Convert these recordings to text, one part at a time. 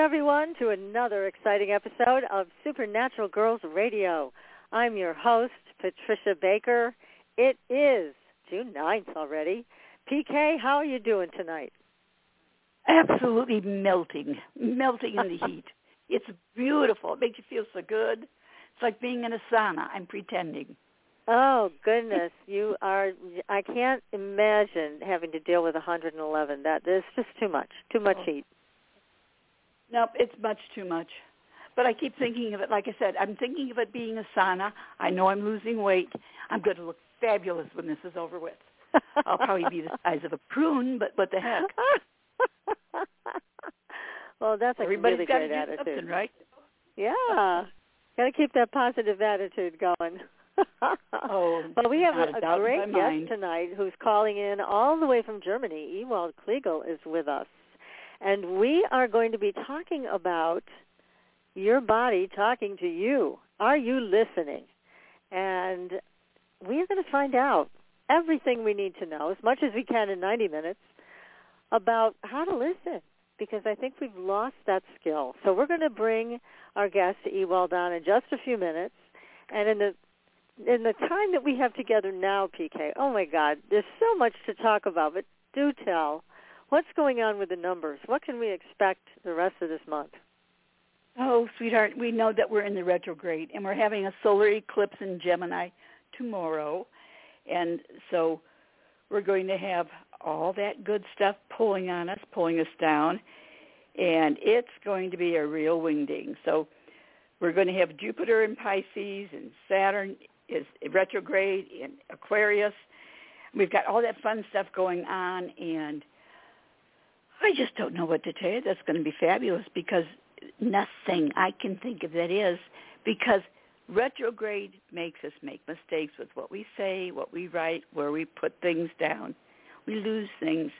Everyone, to another exciting episode of Supernatural Girls Radio. I'm your host, Patricia Baker. It is June 9th already. PK, how are you doing tonight? Absolutely melting, melting in the heat. It's beautiful. It makes you feel so good. It's like being in a sauna. I'm pretending. Oh goodness, you are. I can't imagine having to deal with 111. That is just too much. Too much oh. heat. Nope, it's much too much. But I keep thinking of it, like I said, I'm thinking of it being a sauna. I know I'm losing weight. I'm going to look fabulous when this is over with. I'll probably be the size of a prune, but what the heck? well, that's a Everybody's really got great attitude. right? Yeah, got to keep that positive attitude going. Oh, well, we have a, a great guest mind. tonight who's calling in all the way from Germany. Ewald Kliegel is with us, and we are going to be talking about your body talking to you. Are you listening? And we are going to find out everything we need to know, as much as we can in 90 minutes, about how to listen because I think we've lost that skill. So we're going to bring our guest Ewald on in just a few minutes, and in the in the time that we have together now, PK. Oh my God, there's so much to talk about. But do tell, what's going on with the numbers? What can we expect the rest of this month? Oh, sweetheart, we know that we're in the retrograde, and we're having a solar eclipse in Gemini tomorrow, and so we're going to have all that good stuff pulling on us, pulling us down, and it's going to be a real wingding. So we're going to have Jupiter in Pisces, and Saturn is retrograde in Aquarius. We've got all that fun stuff going on, and I just don't know what to tell you. That's going to be fabulous because nothing I can think of that is because retrograde makes us make mistakes with what we say, what we write, where we put things down. We lose things.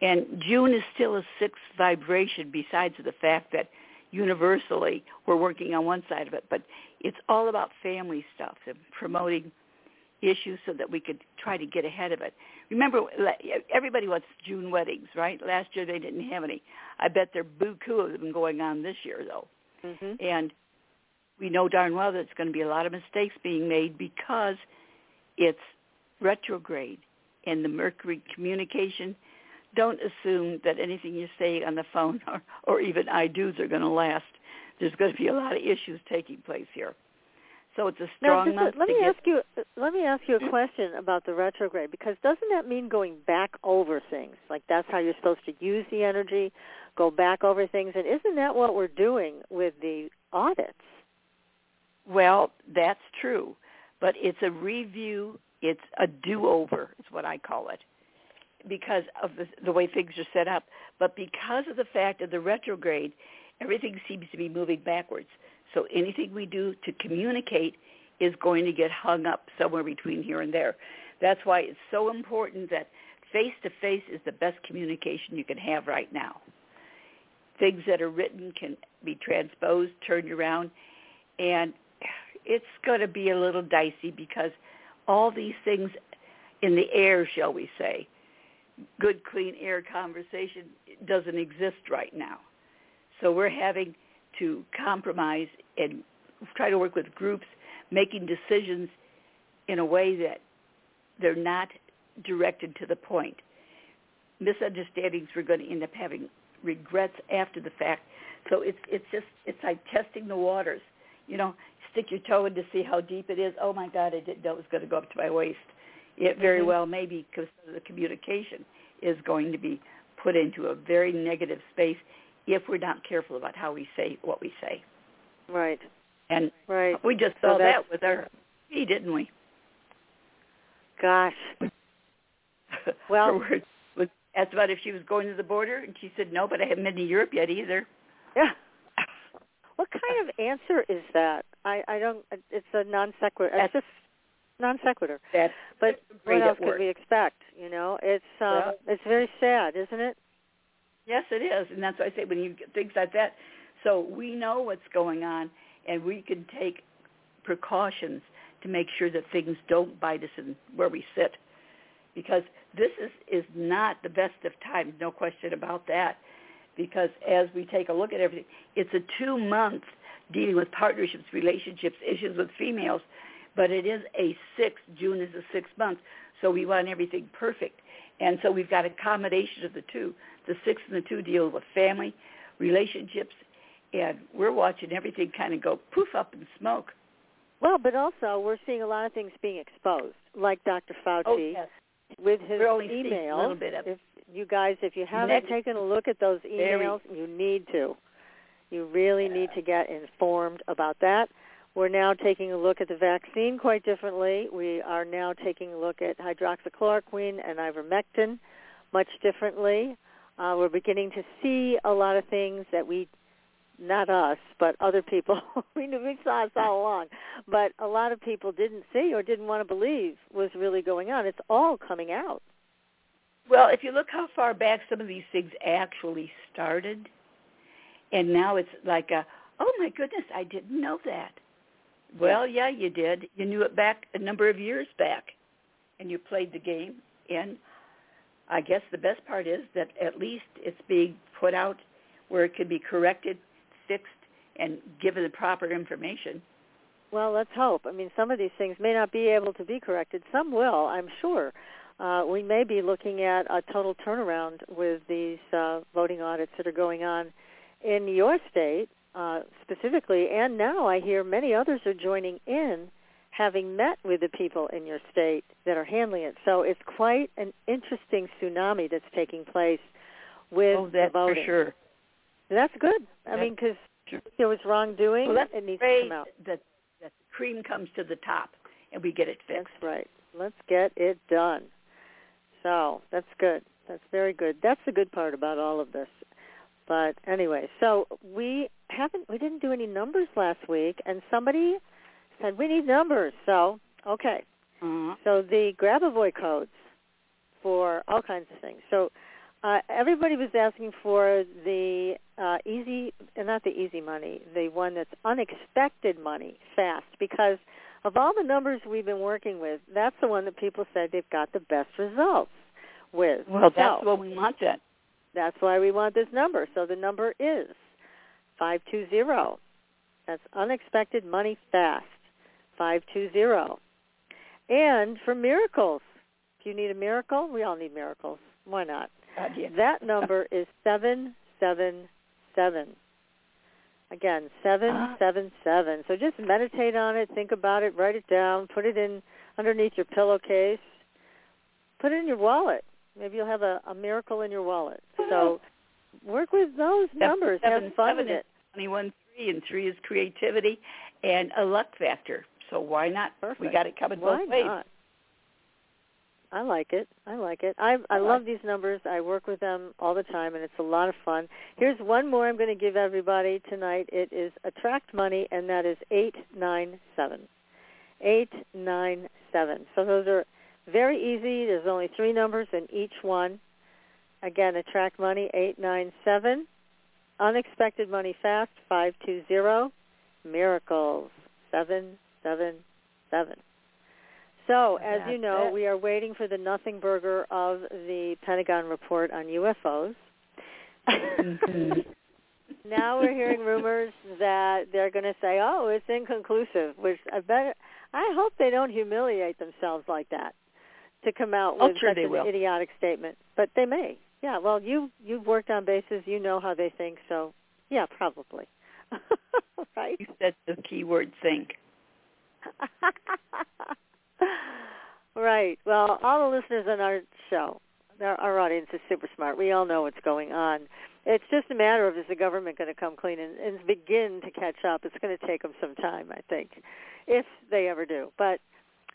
And June is still a sixth vibration besides the fact that universally we're working on one side of it, but it's all about family stuff and promoting issues so that we could try to get ahead of it. Remember, everybody wants June weddings, right? Last year they didn't have any. I bet there are buku of them going on this year, though. Mm-hmm. And we know darn well that it's going to be a lot of mistakes being made because it's retrograde and the Mercury communication. Don't assume that anything you say on the phone or, or even I do's are going to last. There's going to be a lot of issues taking place here. So it's a Now, strong just, month let me get ask you. Let me ask you a question about the retrograde because doesn't that mean going back over things? Like that's how you're supposed to use the energy, go back over things, and isn't that what we're doing with the audits? Well, that's true, but it's a review. It's a do-over, is what I call it, because of the, the way things are set up. But because of the fact of the retrograde, everything seems to be moving backwards. So anything we do to communicate is going to get hung up somewhere between here and there. That's why it's so important that face-to-face is the best communication you can have right now. Things that are written can be transposed, turned around, and it's going to be a little dicey because all these things in the air, shall we say, good, clean air conversation doesn't exist right now. So we're having to compromise and try to work with groups making decisions in a way that they're not directed to the point. Misunderstandings we're going to end up having regrets after the fact. So it's it's just it's like testing the waters. you know, stick your toe in to see how deep it is. Oh my God, I didn't know it was going to go up to my waist. It very Mhm. well may be because the communication is going to be put into a very negative space if we're not careful about how we say what we say. Right. And Right. we just saw that's- that with our he, didn't we? Gosh. Well- was asked about if she was going to the border, and she said no, but I haven't been to Europe yet either. Yeah. What kind of answer is that? I I don't. It's a non sequitur. It's just non sequitur. But what else could we expect? You know, it's um, Yeah. it's very sad, isn't it? Yes, it is, and that's why I say when you get things like that. So we know what's going on, and we can take precautions to make sure that things don't bite us in where we sit, because this is is not the best of times, no question about that. Because as we take a look at everything, it's a two month dealing with partnerships, relationships, issues with females, but it is a six. June is a six month, so we want everything perfect, and so we've got a combination of the two. The six and the two deal with family, relationships, and we're watching everything kind of go poof up in smoke. Well, but also we're seeing a lot of things being exposed, like Dr. Fauci Oh yes, with his We're only seeing a emails. little bit of if you guys, if you haven't Negative. taken a look at those Very. emails, you need to. You really need to get informed about that. We're now taking a look at the vaccine quite differently. We are now taking a look at hydroxychloroquine and ivermectin much differently. Uh, we're beginning to see a lot of things that we, not us, but other people, we knew we saw us all along, but a lot of people didn't see or didn't want to believe was really going on. It's all coming out. Well, if you look how far back some of these things actually started, and now it's like a, oh my goodness, I didn't know that. Well, yeah, you did. You knew it back a number of years back, and you played the game. And I guess the best part is that at least it's being put out where it can be corrected, fixed, and given the proper information. Well, let's hope. I mean, some of these things may not be able to be corrected. Some will, I'm sure. Uh, we may be looking at a total turnaround with these uh, voting audits that are going on in your state uh, specifically, and now I hear many others are joining in, having met with the people in your state that are handling it. So it's quite an interesting tsunami that's taking place with oh, that's the for voting. sure. That's good. I That's mean, because true. there was wrongdoing, Well, it needs to come out. that that the cream comes to the top, and we get it fixed. That's right. Let's get it done. So that's good. That's very good. That's the good part about all of this. But anyway, so we haven't we didn't do any numbers last week, and somebody we need numbers. So okay, Uh-huh. so the Grabovoi codes for all kinds of things. So uh, everybody was asking for the uh, easy, uh, not the easy money, the one that's unexpected money fast, because of all the numbers we've been working with, that's the one that people said they've got the best results with. Well, that's what we want then. that's why we want this number. So the number is 520. That's unexpected money fast. 520. And for miracles, if you need a miracle, we all need miracles. Why not? God, yeah. That number is 777. Again, 777. So just meditate on it, think about it, write it down, put it in underneath your pillowcase, put it in your wallet. Maybe you'll have a, a miracle in your wallet. So work with those numbers. seven, have fun seven with it. Twenty-one three, and three is creativity and a luck factor. So why not? We Perfect. got it coming Why both ways. not? I like it. I like it. I I I love like- these numbers. I work with them all the time, and it's a lot of fun. Here's one more I'm going to give everybody tonight. It is attract money, and that is eight nine seven. Eight nine seven. So those are very easy. There's only three numbers in each one. Again, attract money eight nine seven. Unexpected money fast five two zero. Miracles seven seven seven. So, as you know, it. we are waiting for the nothing burger of the Pentagon report on UFOs. Mhm. now we're hearing rumors that they're going to say, "Oh, it's inconclusive," which I bet I hope they don't humiliate themselves like that to come out Oh, with sure such an will. idiotic statement. But they may. Yeah, well, you you've worked on bases, you know how they think, so yeah, probably. right? You said the keyword think. right. Well, all the listeners on our show, our, our audience is super smart. We all know what's going on. It's just a matter of is the government going to come clean and, and begin to catch up. It's going to take them some time, I think, if they ever do. But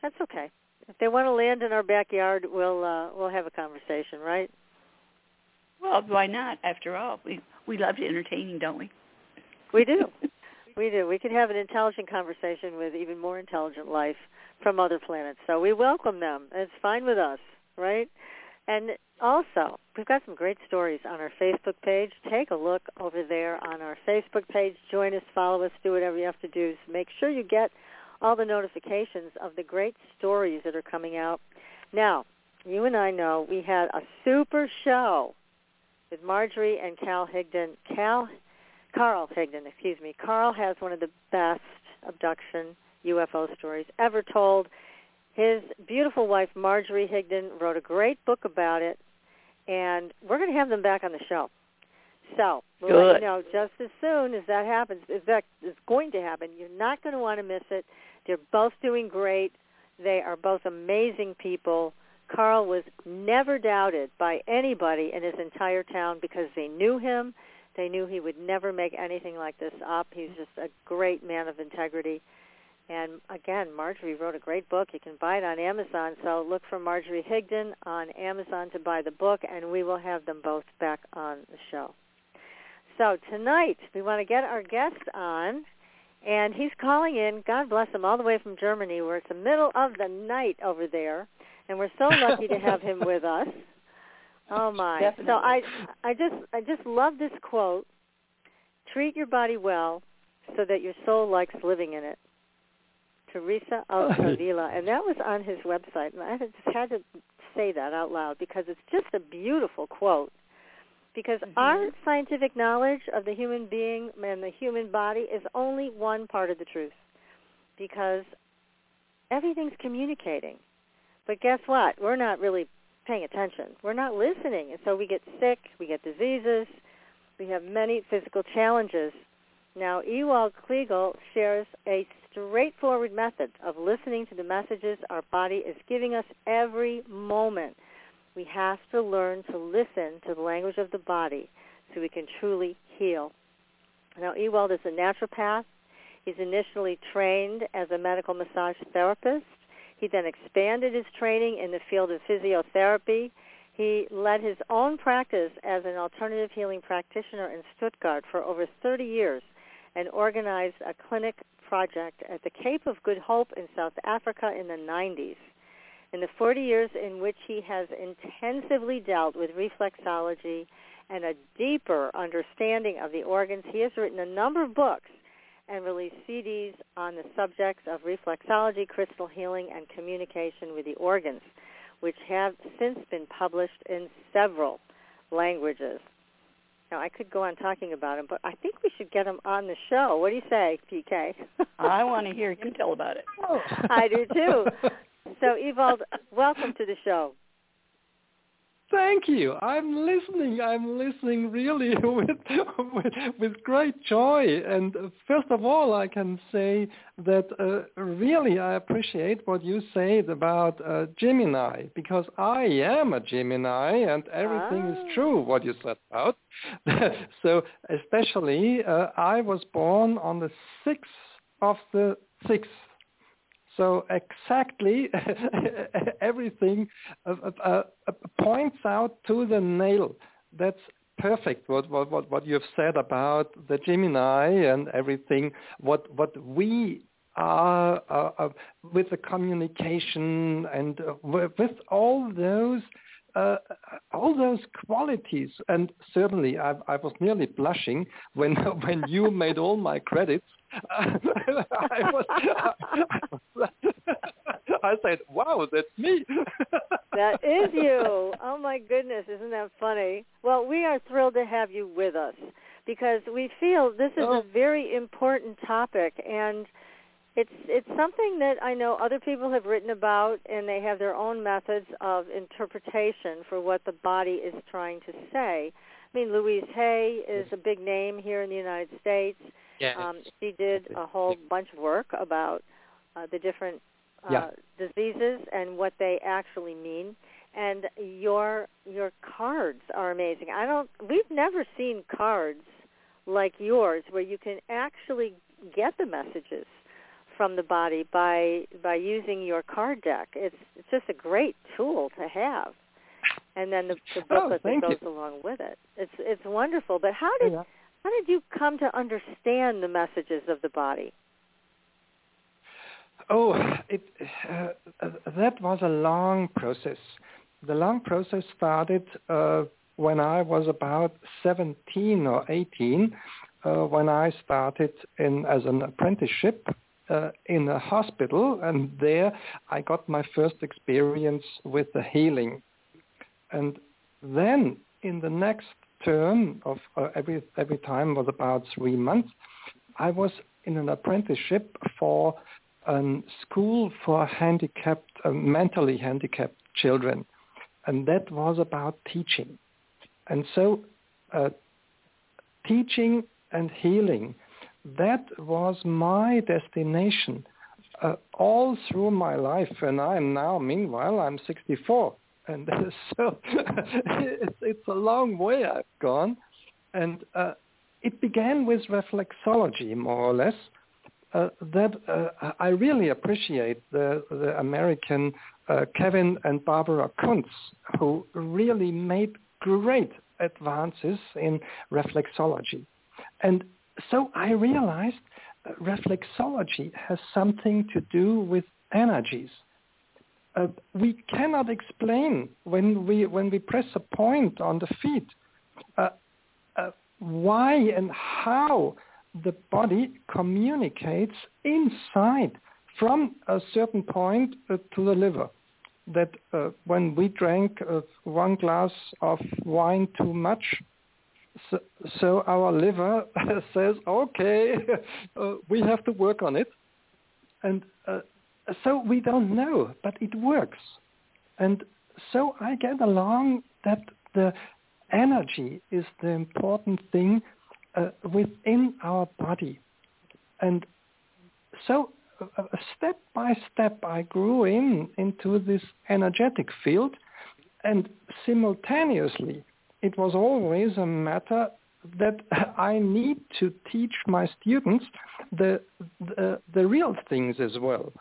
that's okay. If they want to land in our backyard, we'll uh, we'll have a conversation, right? Well, why not? After all, we we love entertaining, don't we? We do. We do. We can have an intelligent conversation with even more intelligent life from other planets. So we welcome them. It's fine with us, right? And also, we've got some great stories on our Facebook page. Take a look over there on our Facebook page. Join us, follow us, do whatever you have to do. Make sure you get all the notifications of the great stories that are coming out. Now, you and I know we had a super show with Marjorie and Cal Higdon. Cal, Carl Higdon, excuse me. Carl has one of the best abduction UFO stories ever told. His beautiful wife Marjorie Higdon wrote a great book about it, and we're going to have them back on the show. So we'll Good. let you know just as soon as that happens. If that is going to happen, you're not going to want to miss it. They're both doing great. They are both amazing people. Carl was never doubted by anybody in his entire town because they knew him. They knew he would never make anything like this up. He's just a great man of integrity. And again, Marjorie wrote a great book. You can buy it on Amazon. So look for Marjorie Higdon on Amazon to buy the book, and we will have them both back on the show. So tonight we want to get our guest on, and he's calling in. God bless him, all the way from Germany, where it's the middle of the night over there, and we're so lucky to have him with us. Oh my! Definitely. So I, I just, I just love this quote. Treat your body well, so that your soul likes living in it. Teresa of Avila, and that was on his website, and I just had to say that out loud because it's just a beautiful quote. Because Mhm. our scientific knowledge of the human being and the human body is only one part of the truth. Because everything's communicating. But guess what? We're not really paying attention. We're not listening. And so we get sick, we get diseases, we have many physical challenges. Now, Ewald Kliegel shares a straightforward method of listening to the messages our body is giving us every moment. We have to learn to listen to the language of the body so we can truly heal. Now, Ewald is a naturopath. He's initially trained as a medical massage therapist. He then expanded his training in the field of physiotherapy. He led his own practice as an alternative healing practitioner in Stuttgart for over 30 years and organized a clinic project at the Cape of Good Hope in South Africa in the 90s. In the 40 years in which he has intensively dealt with reflexology and a deeper understanding of the organs, he has written a number of books and released CDs on the subjects of reflexology, crystal healing, and communication with the organs, which have since been published in several languages. Now, I could go on talking about him, but I think we should get him on the show. What do you say, PK? I want to hear him tell about it. I do too. So, Ewald, welcome to the show. Thank you. I'm listening. I'm listening really with, with with great joy. And first of all, I can say that uh, really I appreciate what you said about uh, Gemini because I am a Gemini, and everything Ah. is true what you said about. so especially, uh, I was born on the sixth of the sixth. So exactly everything uh, uh, uh, points out to the nail. That's perfect what, what, what, what you have said about the Gemini and everything, what, what we are uh, uh, with the communication and uh, with all those uh, all those qualities, and certainly I, I was nearly blushing when when you made all my credits. I was, I said, "Wow, that's me." That is you. Oh my goodness, isn't that funny? Well, we are thrilled to have you with us because we feel this is Oh. a very important topic and it's it's something that I know other people have written about and they have their own methods of interpretation for what the body is trying to say. I mean, Louise Hay is a big name here in the United States. Yes. Um, she did a whole bunch of work about uh, the different uh, Yeah. diseases and what they actually mean. And your your cards are amazing. I don't. We've never seen cards like yours where you can actually get the messages from the body by by using your card deck. It's it's just a great tool to have. And then the, the Oh, booklet that goes you. along with it. It's it's wonderful. But how did Yeah. how did you come to understand the messages of the body? Oh, it, uh, uh, that was a long process. The long process started uh, when I was about 17 or 18, uh, when I started in as an apprenticeship uh, in a hospital, and there I got my first experience with the healing. And then in the next term of uh, every every time was about three months, I was in an apprenticeship for a school for handicapped, uh, mentally handicapped children, and that was about teaching. And so, uh, teaching and healing, that was my destination uh, all through my life. And I am now, meanwhile, I'm 64. And so it's, it's a long way I've gone. And uh, it began with reflexology, more or less. Uh, that uh, I really appreciate the, the American uh, Kevin and Barbara Kunz, who really made great advances in reflexology. And so I realized uh, reflexology has something to do with energies. Uh, we cannot explain when we when we press a point on the feet uh, uh, why and how the body communicates inside from a certain point uh, to the liver. That uh, when we drank one glass of wine too much, so, our liver says, okay, uh, we have to work on it. And uh, so we don't know, but it works. And so I get along that the energy is the important thing uh, within our body. And so uh, step by step I grew in into this energetic field and simultaneously it was always a matter that I need to teach my students the, the, the real things as well.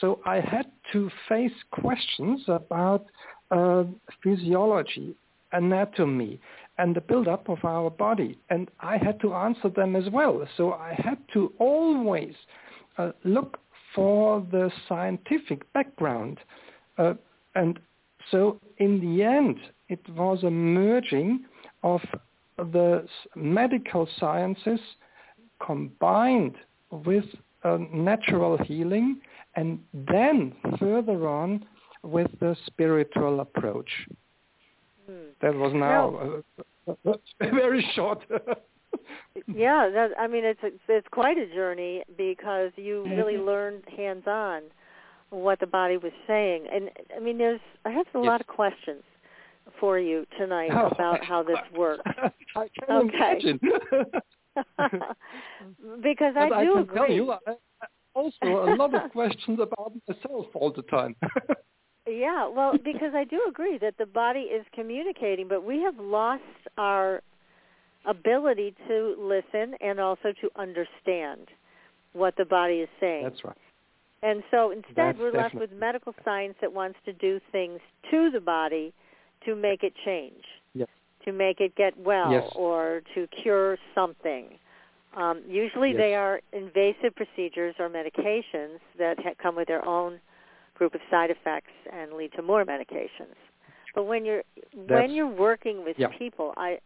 So I had to face questions about uh, physiology, anatomy, and the build-up of our body, and I had to answer them as well. So I had to always uh, look for the scientific background, uh, and so in the end, it was a merging of the medical sciences combined with uh, natural healing and then further on with the spiritual approach. Hmm. That was now uh, very short. yeah, that, I mean it's, it's it's quite a journey because you really learned hands-on what the body was saying. And I mean there's I have a Yes. lot of questions for you tonight Oh, about how this works. I can Okay. imagine. because But I do can agree. tell you, I, I also a lot of questions about myself all the time. Yeah, well, because I do agree that the body is communicating, but we have lost our ability to listen and also to understand what the body is saying. That's right. And so instead That's we're left with medical science that wants to do things to the body to make it change, Yes. to make it get well Yes. or to cure something. Um, usually Yes. they are invasive procedures or medications that ha- come with their own group of side effects and lead to more medications. But when you're when you're working with yeah. people, I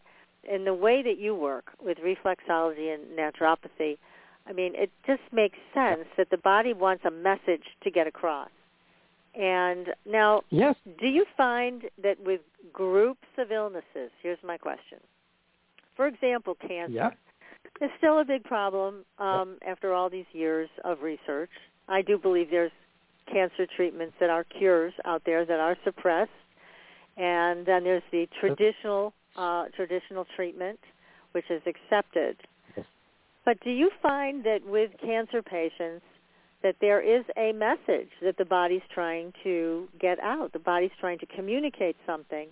in the way that you work with reflexology and naturopathy, I mean, it just makes sense that the body wants a message to get across. And now, Yes. do you find that with groups of illnesses, here's my question. For example, cancer Yeah. is still a big problem um, after all these years of research. I do believe there's cancer treatments that are cures out there that are suppressed, and then there's the traditional uh, traditional treatment, which is accepted. Yes. But do you find that with cancer patients that there is a message that the body's trying to get out? The body's trying to communicate something,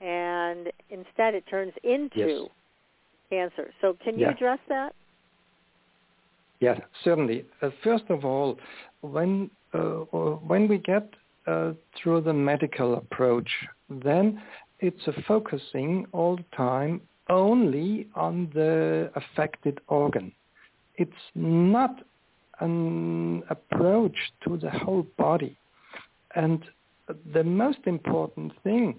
and instead it turns into Yes. cancer. So can you Yeah. address that? Yeah, certainly. Uh, first of all, when uh, uh, when we get uh, through the medical approach, then it's a focusing all the time only on the affected organ. It's not an approach to the whole body. And the most important thing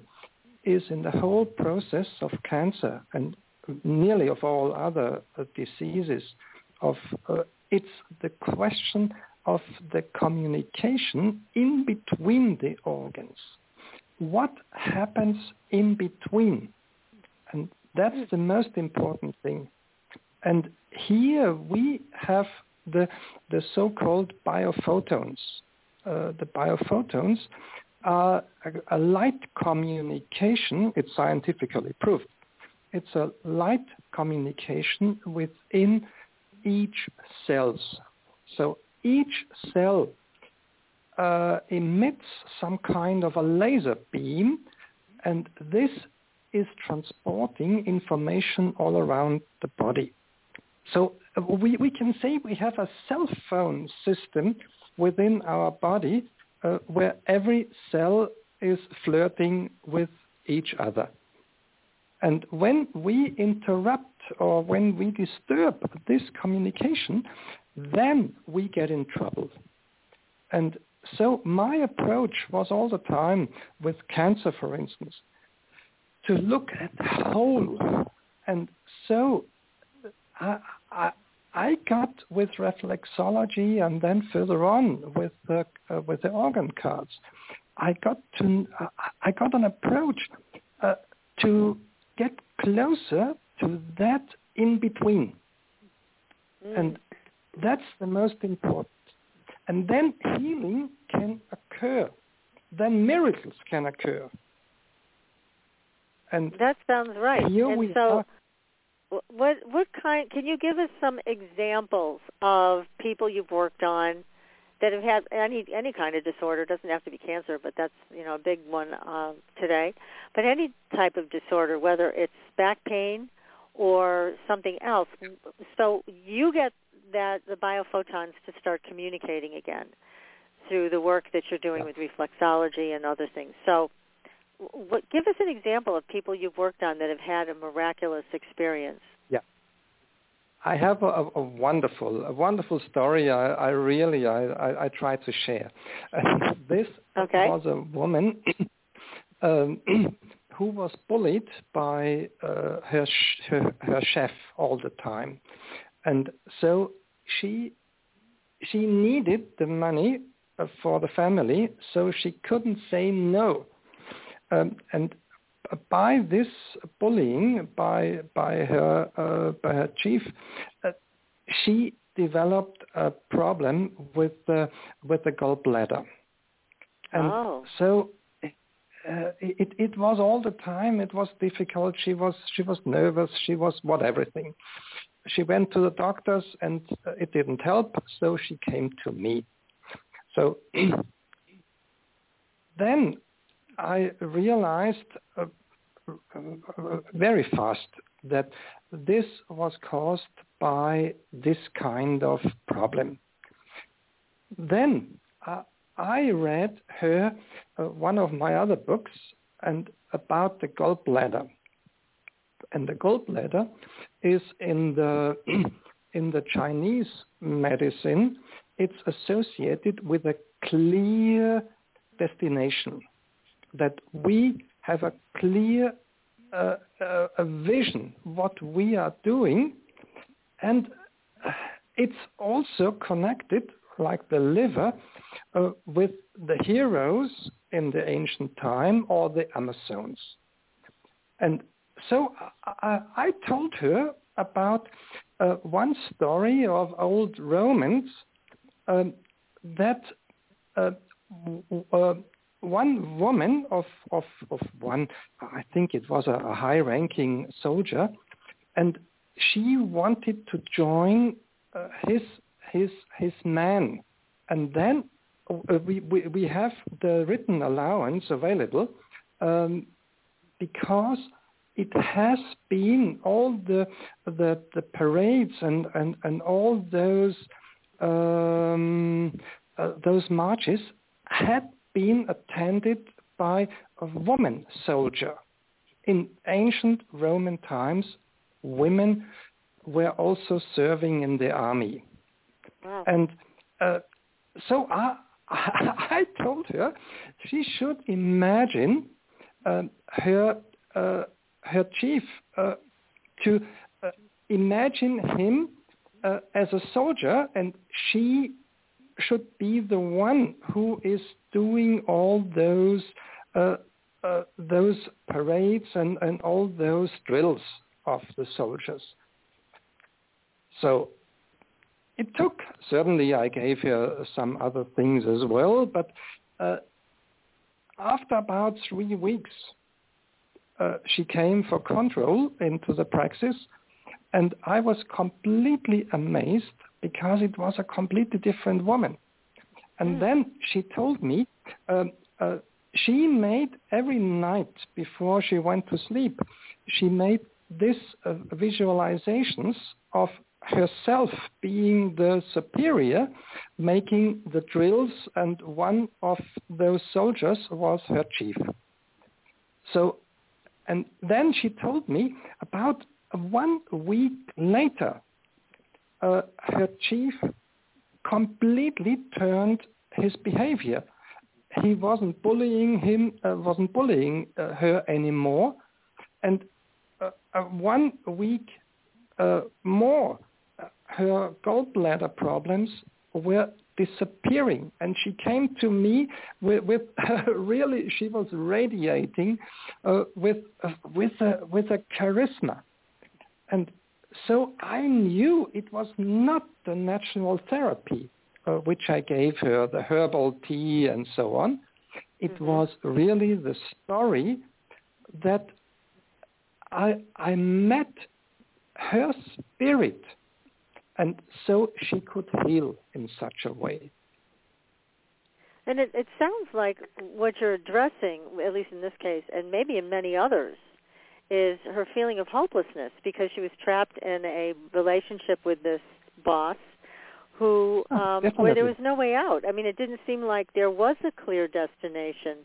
is in the whole process of cancer and nearly of all other uh, diseases of uh, it's the question of the communication in between the organs. What happens in between? And that's the most important thing. And here we have the, the so-called biophotons. Uh, the biophotons are a, a light communication, it's scientifically proved. It's a light communication within each cells. So each cell uh, emits some kind of a laser beam, and this is transporting information all around the body. So uh, we, we can say we have a cell phone system within our body uh, where every cell is flirting with each other. And when we interrupt or when we disturb this communication, then we get in trouble. And so my approach was all the time with cancer, for instance, to look at the whole. And so I, I, I got with reflexology and then further on with the, uh, with the organ cards, I got to I got an approach uh, to get closer to that in between. Mm. And that's the most important. And then healing can occur. Then miracles can occur. And that sounds right. here and we so are. what what kind can you give us some examples of people you've worked on that have had any any kind of disorder it doesn't have to be cancer but that's you know a big one uh, today but any type of disorder whether it's back pain or something else so you get that the biophotons to start communicating again through the work that you're doing Yeah. with reflexology and other things so what, give us an example of people you've worked on that have had a miraculous experience Yeah. I have a, a wonderful, a wonderful story. I, I really, I, I, I try to share. this Okay. was a woman um, who was bullied by uh, her, sh- her her chef all the time, and so she she needed the money uh, for the family, so she couldn't say no, um, and by this bullying by by her uh, by her chief, uh, she developed a problem with the with the gallbladder, and Oh. so uh, it it was all the time. It was difficult. She was she was nervous. She was what everything. She went to the doctors and uh, it didn't help. So she came to me. So then I realized uh, uh, very fast that this was caused by this kind of problem. Then uh, I read her uh, one of my other books and about the gallbladder. And the gallbladder is in the in the Chinese medicine, it's associated with a clear destination that we have a clear uh, uh, a vision what we are doing. And it's also connected like the liver uh, with the heroes in the ancient time or the amazons. And so I, I told her about uh, one story of old romans um, that uh, uh, one woman of, of, of one, I think it was a, a high-ranking soldier, and she wanted to join uh, his his his man, and then uh, we, we we have the written allowance available um, because it has been all the the, the parades and, and, and all those um, uh, those marches had been attended by a woman soldier. In ancient Roman times, women were also serving in the army. Wow. And uh, so I, I told her she should imagine uh, her uh, her chief uh, to uh, imagine him uh, as a soldier, and she should be the one who is doing all those uh, uh, those parades and, and all those drills of the soldiers. So it took. Certainly, I gave her some other things as well, but uh, after about three weeks, uh, she came for control into the praxis, and I was completely amazed because it was a completely different woman. And mm. then she told me um, uh, she made every night before she went to sleep, she made this uh, visualizations of herself being the superior, making the drills, and one of those soldiers was her chief. So and then she told me about one week later, uh, her chief completely turned his behavior. He wasn't bullying him, uh, wasn't bullying uh, her anymore, and uh, uh, one week uh, more, her gallbladder problems were disappearing. And she came to me with, with really, she was radiating with, with, a, with a charisma. And so I knew it was not the natural therapy uh, which I gave her, the herbal tea and so on. It mm-hmm. was really the story that I, I met her spirit and so she could heal in such a way. And it, it sounds like what you're addressing, at least in this case, and maybe in many others, is her feeling of hopelessness because she was trapped in a relationship with this boss who oh, um, where there was no way out. I mean, it didn't seem like there was a clear destination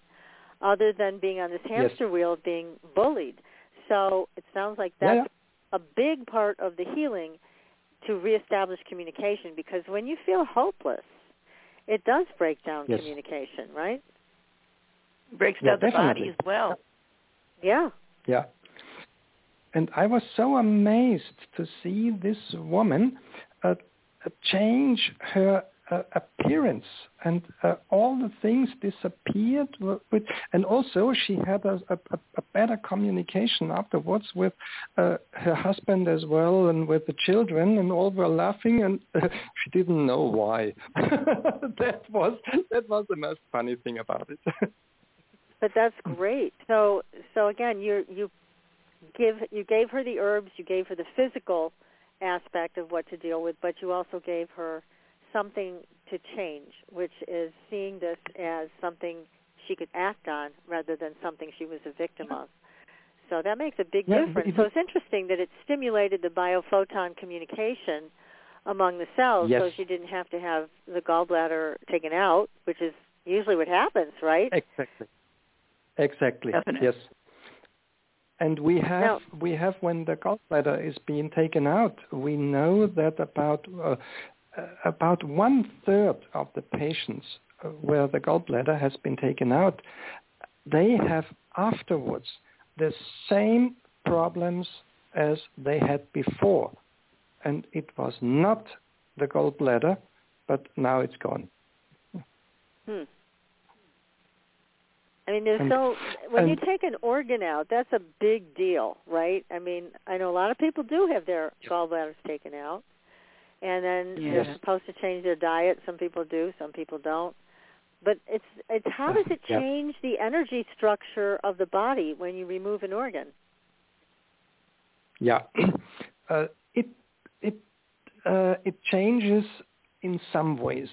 other than being on this hamster yes. wheel of being bullied. So it sounds like that's yeah, a big part of the healing to reestablish communication because when you feel hopeless, it does break down yes. communication, right? Breaks yeah, down the definitely. body as well. Yeah. Yeah. And I was so amazed to see this woman uh, change her uh, appearance. And uh, all the things disappeared with, and also she had a, a, a better communication afterwards with uh, her husband as well and with the children and all were laughing and uh, she didn't know why. That was that was the most funny thing about it. But that's great. So so again you you give you gave her the herbs you gave her the physical aspect of what to deal with but you also gave her something to change, which is seeing this as something she could act on rather than something she was a victim of. So that makes a big yeah, difference. So it's interesting that it stimulated the biophoton communication among the cells yes. so she didn't have to have the gallbladder taken out, which is usually what happens, right? Exactly. Exactly. Definitely. Yes. And we have now, we have when the gallbladder is being taken out, we know that about uh, uh, about one third of the patients uh, where the gallbladder has been taken out, they have afterwards the same problems as they had before. And it was not the gallbladder, but now it's gone. Hmm. I mean, there's and, so when and, you take an organ out, that's a big deal, right? I mean, I know a lot of people do have their gallbladders taken out, and then yes. they're supposed to change their diet. Some people do, some people don't. But it's it's how does it change the energy structure of the body when you remove an organ? Yeah. Uh, it it uh, it changes in some ways.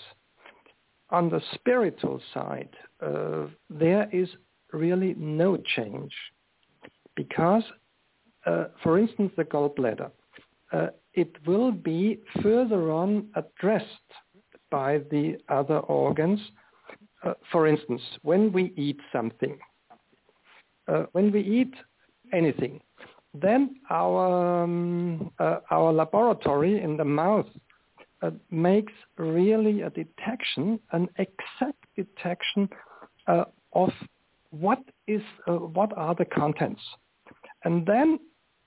On the spiritual side, uh, there is really no change because, uh, for instance, the gallbladder, uh, it will be further on addressed by the other organs. Uh, for instance, when we eat something, uh, when we eat anything, then our um, uh, our laboratory in the mouth uh, makes really a detection, an exact detection uh, of what is uh, what are the contents, and then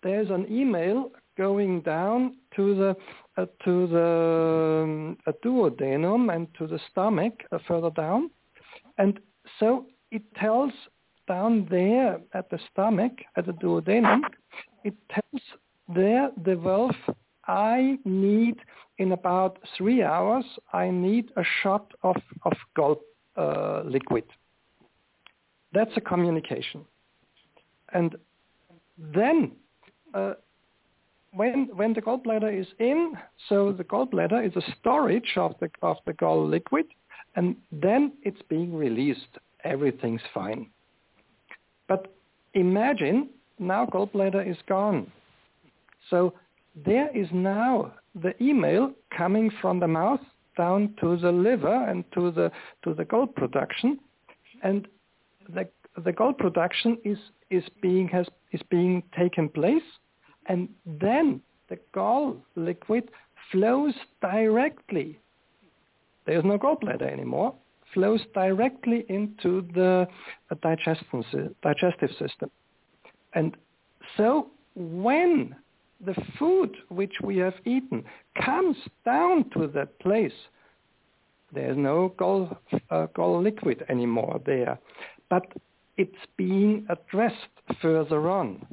there's an email going down to the uh, to the um, duodenum and to the stomach uh, further down, and so it tells down there at the stomach, at the duodenum, it tells there the valve, I need in about three hours, I need a shot of, of gall uh, liquid. That's a communication. And then uh, when, when the gallbladder is in, so the gallbladder is a storage of the, of the gall liquid, and then it's being released. Everything's fine. But imagine now gallbladder is gone. So there is now the email coming from the mouth down to the liver and to the to the gall production, and the the gall production is is being has is being taken place, and then the gall liquid flows directly. There's no gallbladder anymore flows directly into the uh, digestive system. And so when the food which we have eaten comes down to that place, there's no gall, uh, gall liquid anymore there, but it's being addressed further on.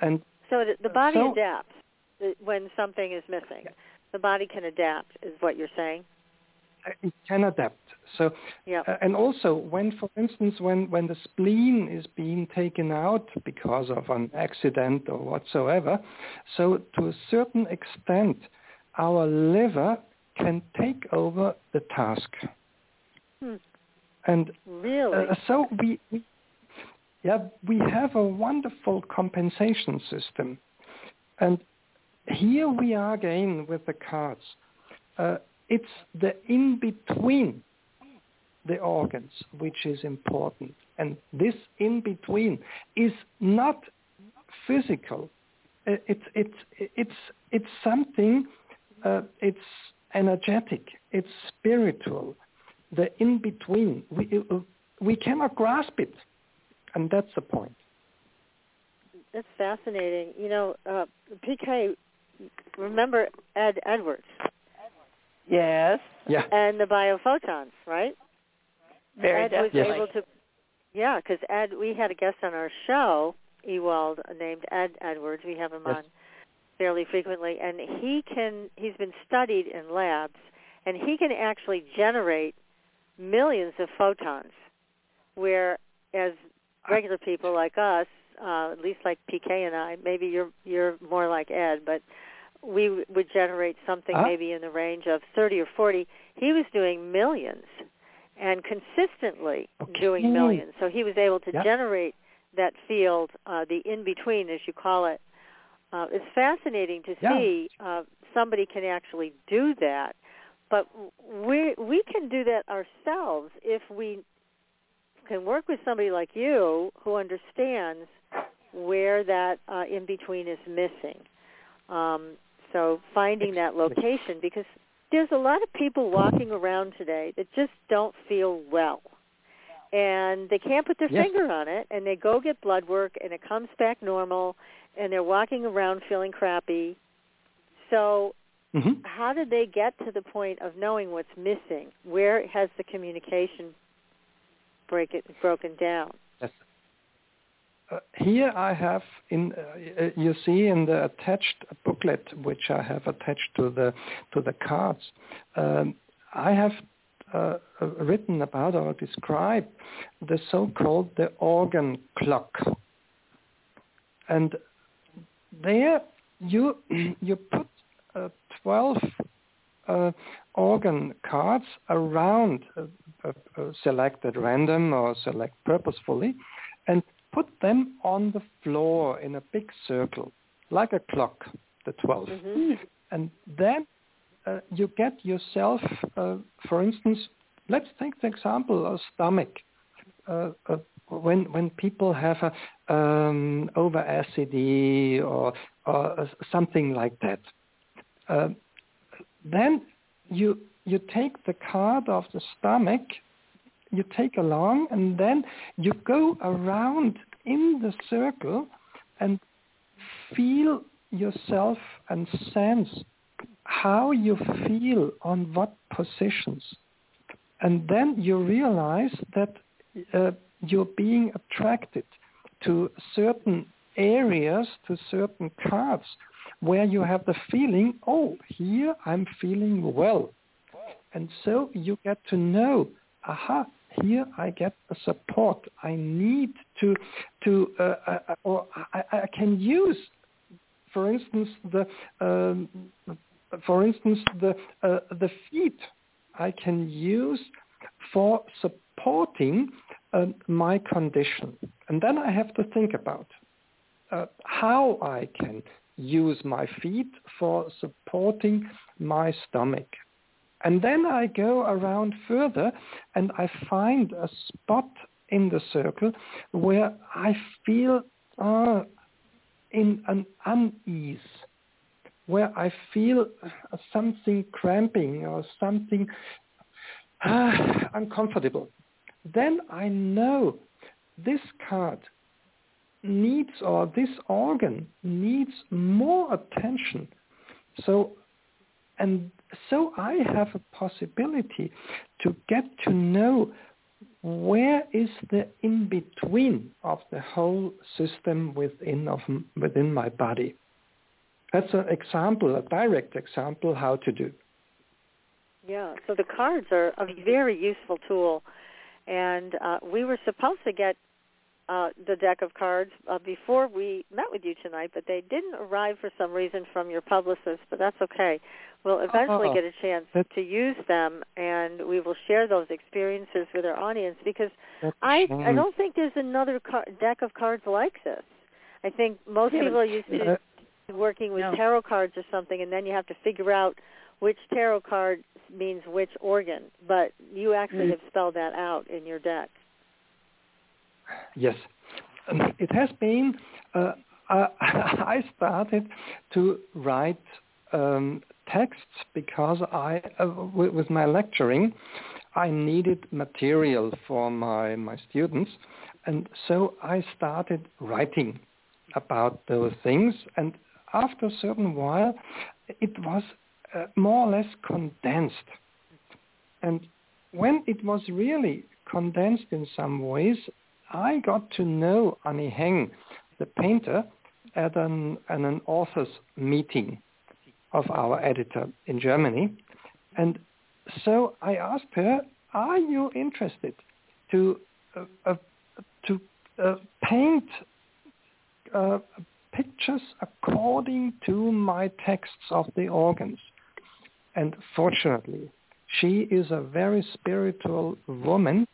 And so the body so, adapts when something is missing. The body can adapt, is what you're saying it can adapt. So, yep. uh, and also when, for instance, when, when the spleen is being taken out because of an accident or whatsoever, so to a certain extent, our liver can take over the task. Hmm. And really, uh, so we, we, yeah, we have a wonderful compensation system, and here we are again with the cards. Uh, it's the in-between the organs which is important. And this in-between is not physical. It's, it's, it's, it's something, uh, it's energetic, it's spiritual. The in-between, we, we cannot grasp it. And that's the point. That's fascinating. You know, uh, PK, remember Ed Edwards? Yes. Yeah. And the biophotons, right? Very Ed definitely. was able to. Yeah, because Ed, we had a guest on our show, Ewald, named Ed Edwards. We have him yes. on fairly frequently, and he can. He's been studied in labs, and he can actually generate millions of photons, where as regular people like us, uh, at least like PK and I, maybe you're you're more like Ed, but we would generate something huh? maybe in the range of 30 or 40. He was doing millions and consistently okay. doing millions. So he was able to yep. generate that field, uh, the in-between, as you call it. Uh, it's fascinating to yeah. see uh, somebody can actually do that. But we we can do that ourselves if we can work with somebody like you who understands where that uh, in between is missing. Um, so finding that location because there's a lot of people walking around today that just don't feel well. And they can't put their yes. finger on it and they go get blood work and it comes back normal and they're walking around feeling crappy. So mm-hmm. how did they get to the point of knowing what's missing? Where has the communication break it broken down? Uh, here I have in uh, uh, you see in the attached booklet which I have attached to the to the cards. Um, I have uh, uh written about or described the so-called the organ clock, and there you you put uh, 12 uh, organ cards around select at random or select purposefully and put them on the floor in a big circle like a clock the 12 mm-hmm. and then uh, you get yourself uh, for instance let's take the example of stomach uh, when when people have a um, over acidity or, or something like that, uh, then you you take the card of the stomach, you take along, and then you go around in the circle and feel yourself and sense how you feel on what positions. And then you realize that uh, you're being attracted to certain areas, to certain cards where you have the feeling, oh, here I'm feeling well. And so you get to know, aha, here I get the support I need to, to uh, uh, uh or I, I, can use, for instance, the, um, for instance, the, uh, the feet I can use for supporting uh, my condition. And then I have to think about uh, how I can use my feet for supporting my stomach. And then I go around further and I find a spot in the circle where I feel uh, in an unease, where I feel something cramping or something uh, uncomfortable then I know this card needs or this organ needs more attention. So and so I have a possibility to get to know where is the in-between of the whole system within of within my body. That's an example, a direct example how to do. Yeah, so the cards are a very useful tool and uh, we were supposed to get uh, the deck of cards uh, before we met with you tonight, but they didn't arrive for some reason from your publicist. But that's okay. We'll eventually oh, get a chance to use them, and we will share those experiences with our audience because I I don't think there's another car- deck of cards like this. I think most yeah, people are used to uh, working with no. tarot cards or something, and then you have to figure out which tarot card means which organ, but you actually mm. have spelled that out in your deck. Yes, um, it has been. Uh, uh, I started to write um, texts because I, uh, with, my lecturing, I needed material for my my students, and so I started writing about those things. And after a certain while, it was uh, more or less condensed. And when it was really condensed in some ways, I got to know Annie Heng, the painter, at an, at an author's meeting of our editor in Germany. And so I asked her, are you interested to, uh, uh, to uh, paint uh, pictures according to my texts of the organs? And fortunately, she is a very spiritual woman,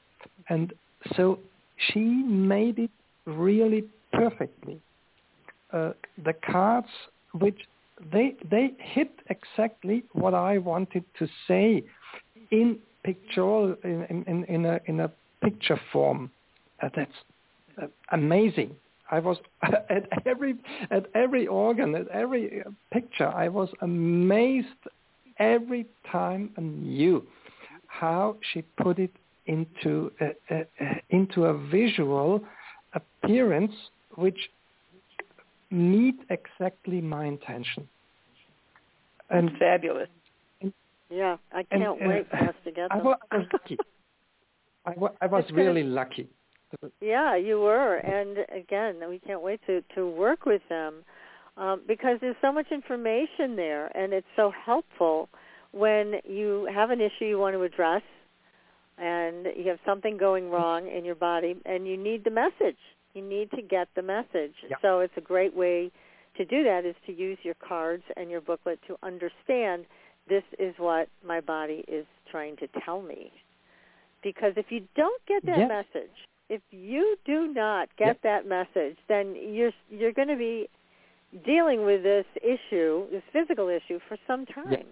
and so she made it really perfectly. Uh, the cards, which they they hit exactly what I wanted to say in pictorial in in, in a in a picture form. Uh, that's uh, amazing. I was at every at every organ, at every picture. I was amazed every time anew how she put it into into a visual appearance which meet exactly my intention. And fabulous. yeah, I can't and, wait for us to get them. I was, I was lucky. I was, I was really lucky. Yeah, you were, and again, we can't wait to to work with them um, because there's so much information there, and it's so helpful when you have an issue you want to address, and you have something going wrong in your body, and you need the message. You need to get the message. So it's a great way to do that is to use your cards and your booklet to understand this is what my body is trying to tell me. Because if you don't get that Yes. message, if you do not get Yep. that message, then you're you're going to be dealing with this issue, this physical issue, for some time,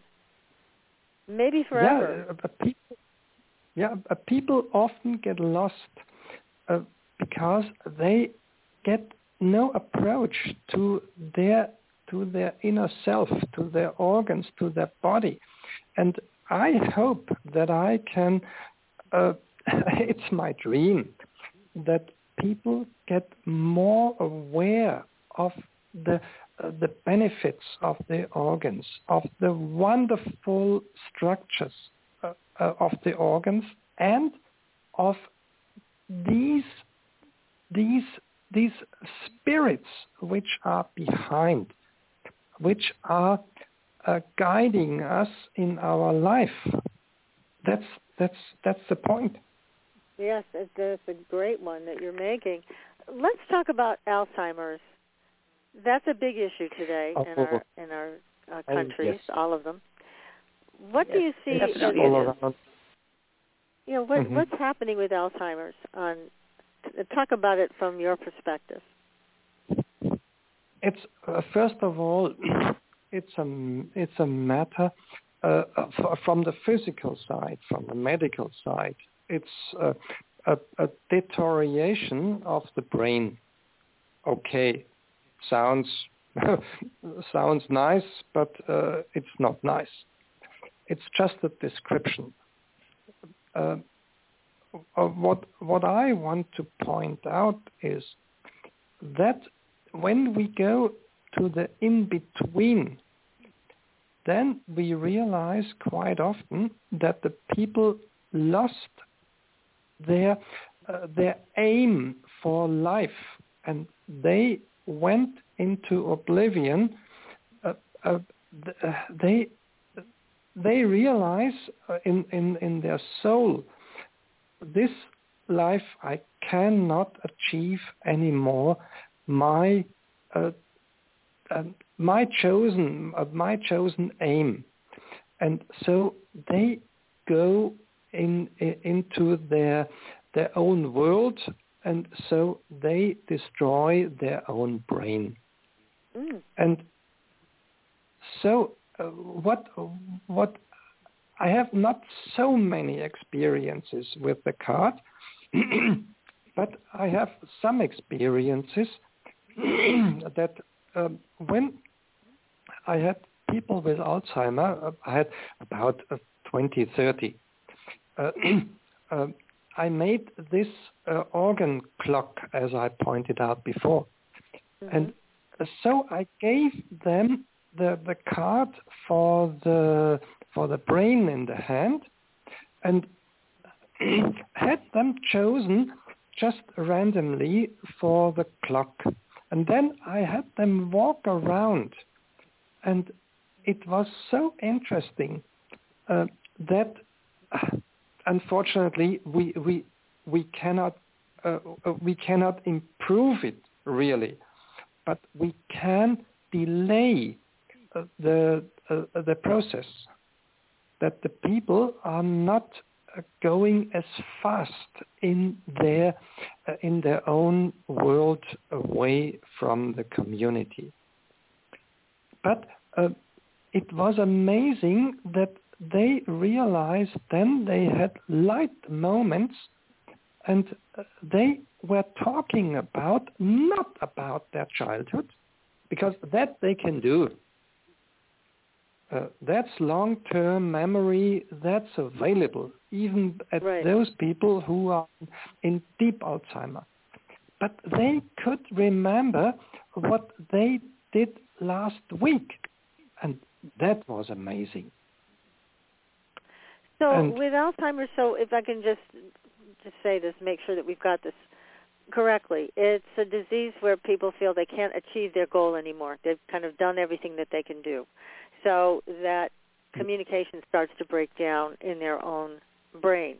maybe forever. Yeah, uh, uh, people, yeah, uh, people often get lost uh, because they get no approach to their to their inner self, to their organs, to their body, and I hope that I can. Uh, it's my dream that people get more aware of the uh, the benefits of the organs, of the wonderful structures uh, uh, of the organs, and of these these these spirits which are behind, which are uh, guiding us in our life. That's that's that's the point. Yes, it- that's a great one that you're making. Let's talk about Alzheimer's. That's a big issue today in Oh. our in our uh, Oh, countries, yes. all of them. What do you see? Yes, all it is. around. You know, what, Mhm. what's happening with Alzheimer's? On t- talk about it from your perspective. It's uh, first of all, it's a it's a matter uh, f- from the physical side, from the medical side. It's uh, a, a deterioration of the brain. Okay, sounds sounds nice, but uh, it's not nice. It's just a description. Uh, uh, what what I want to point out is that when we go to the in between, then we realize quite often that the people lost their uh, their aim for life, and they went into oblivion. Uh, uh, uh, they they realize uh, in, in in their soul this life I cannot achieve anymore my uh, uh, my chosen uh, my chosen aim, and so they go in, i into their their own world, and so they destroy their own brain. Mm. And so uh, what what I have not so many experiences with the card, but I have some experiences that um, when I had people with Alzheimer, uh, I had about uh, 20, 30. Uh, uh, I made this uh, organ clock, as I pointed out before, Mhm. and so I gave them the the card for the for the brain in the hand, and had them chosen just randomly for the clock. And then I had them walk around, and it was so interesting uh, that unfortunately we we we cannot uh, uh, we cannot improve it really, but we can delay uh, the uh, the process that the people are not uh, going as fast in their uh, in their own world away from the community. But uh, it was amazing that they realized then they had light moments and uh, they were talking about not about their childhood because that they can do uh, that's long-term memory that's available even at Right. those people who are in deep Alzheimer. But they could remember what they did last week, and that was amazing. So And- with Alzheimer's, so if I can just just say this, make sure that we've got this correctly. It's a disease where people feel they can't achieve their goal anymore. They've kind of done everything that they can do. So that communication starts to break down in their own brain.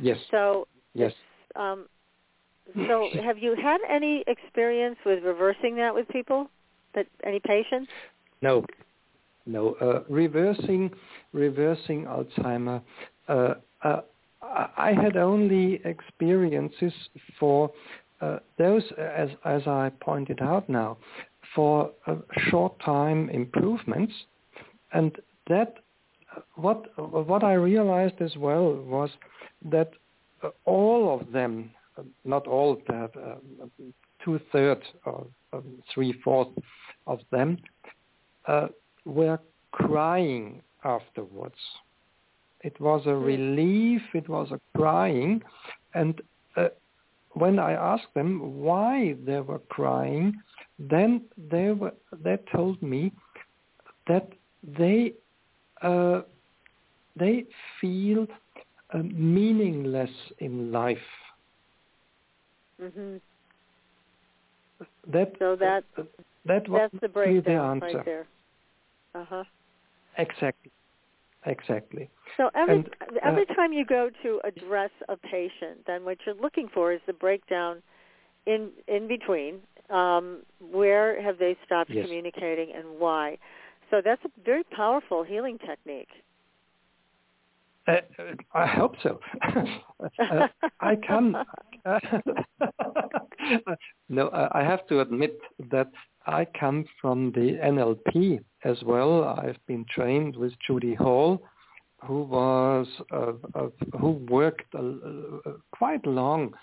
Yes, So yes. um so have you had any experience with reversing that with people? That any patients? No, no. Uh, reversing, reversing Alzheimer. Uh, uh, I had only experiences for uh, those, as as I pointed out now, for a short time improvements, and that what what I realized as well was that all of them, not all, that uh, two thirds or um, three fourths of them, uh, were crying afterwards. It was a hmm. relief. It was a crying, and uh, when I asked them why they were crying, then they were they told me that they uh, they feel uh, meaningless in life. Mm-hmm. That so that uh, that that's the breakdown the right there. Uh huh. Exactly. Exactly. So every and, every uh, time you go to address a patient, then what you're looking for is the breakdown in in between. Um, where have they stopped yes. communicating and why? So that's a very powerful healing technique. Uh, I hope so. uh, I can. Uh, no, I have to admit that I come from the NLP as well. I've been trained with Judy Hall, who was uh, uh, who worked quite long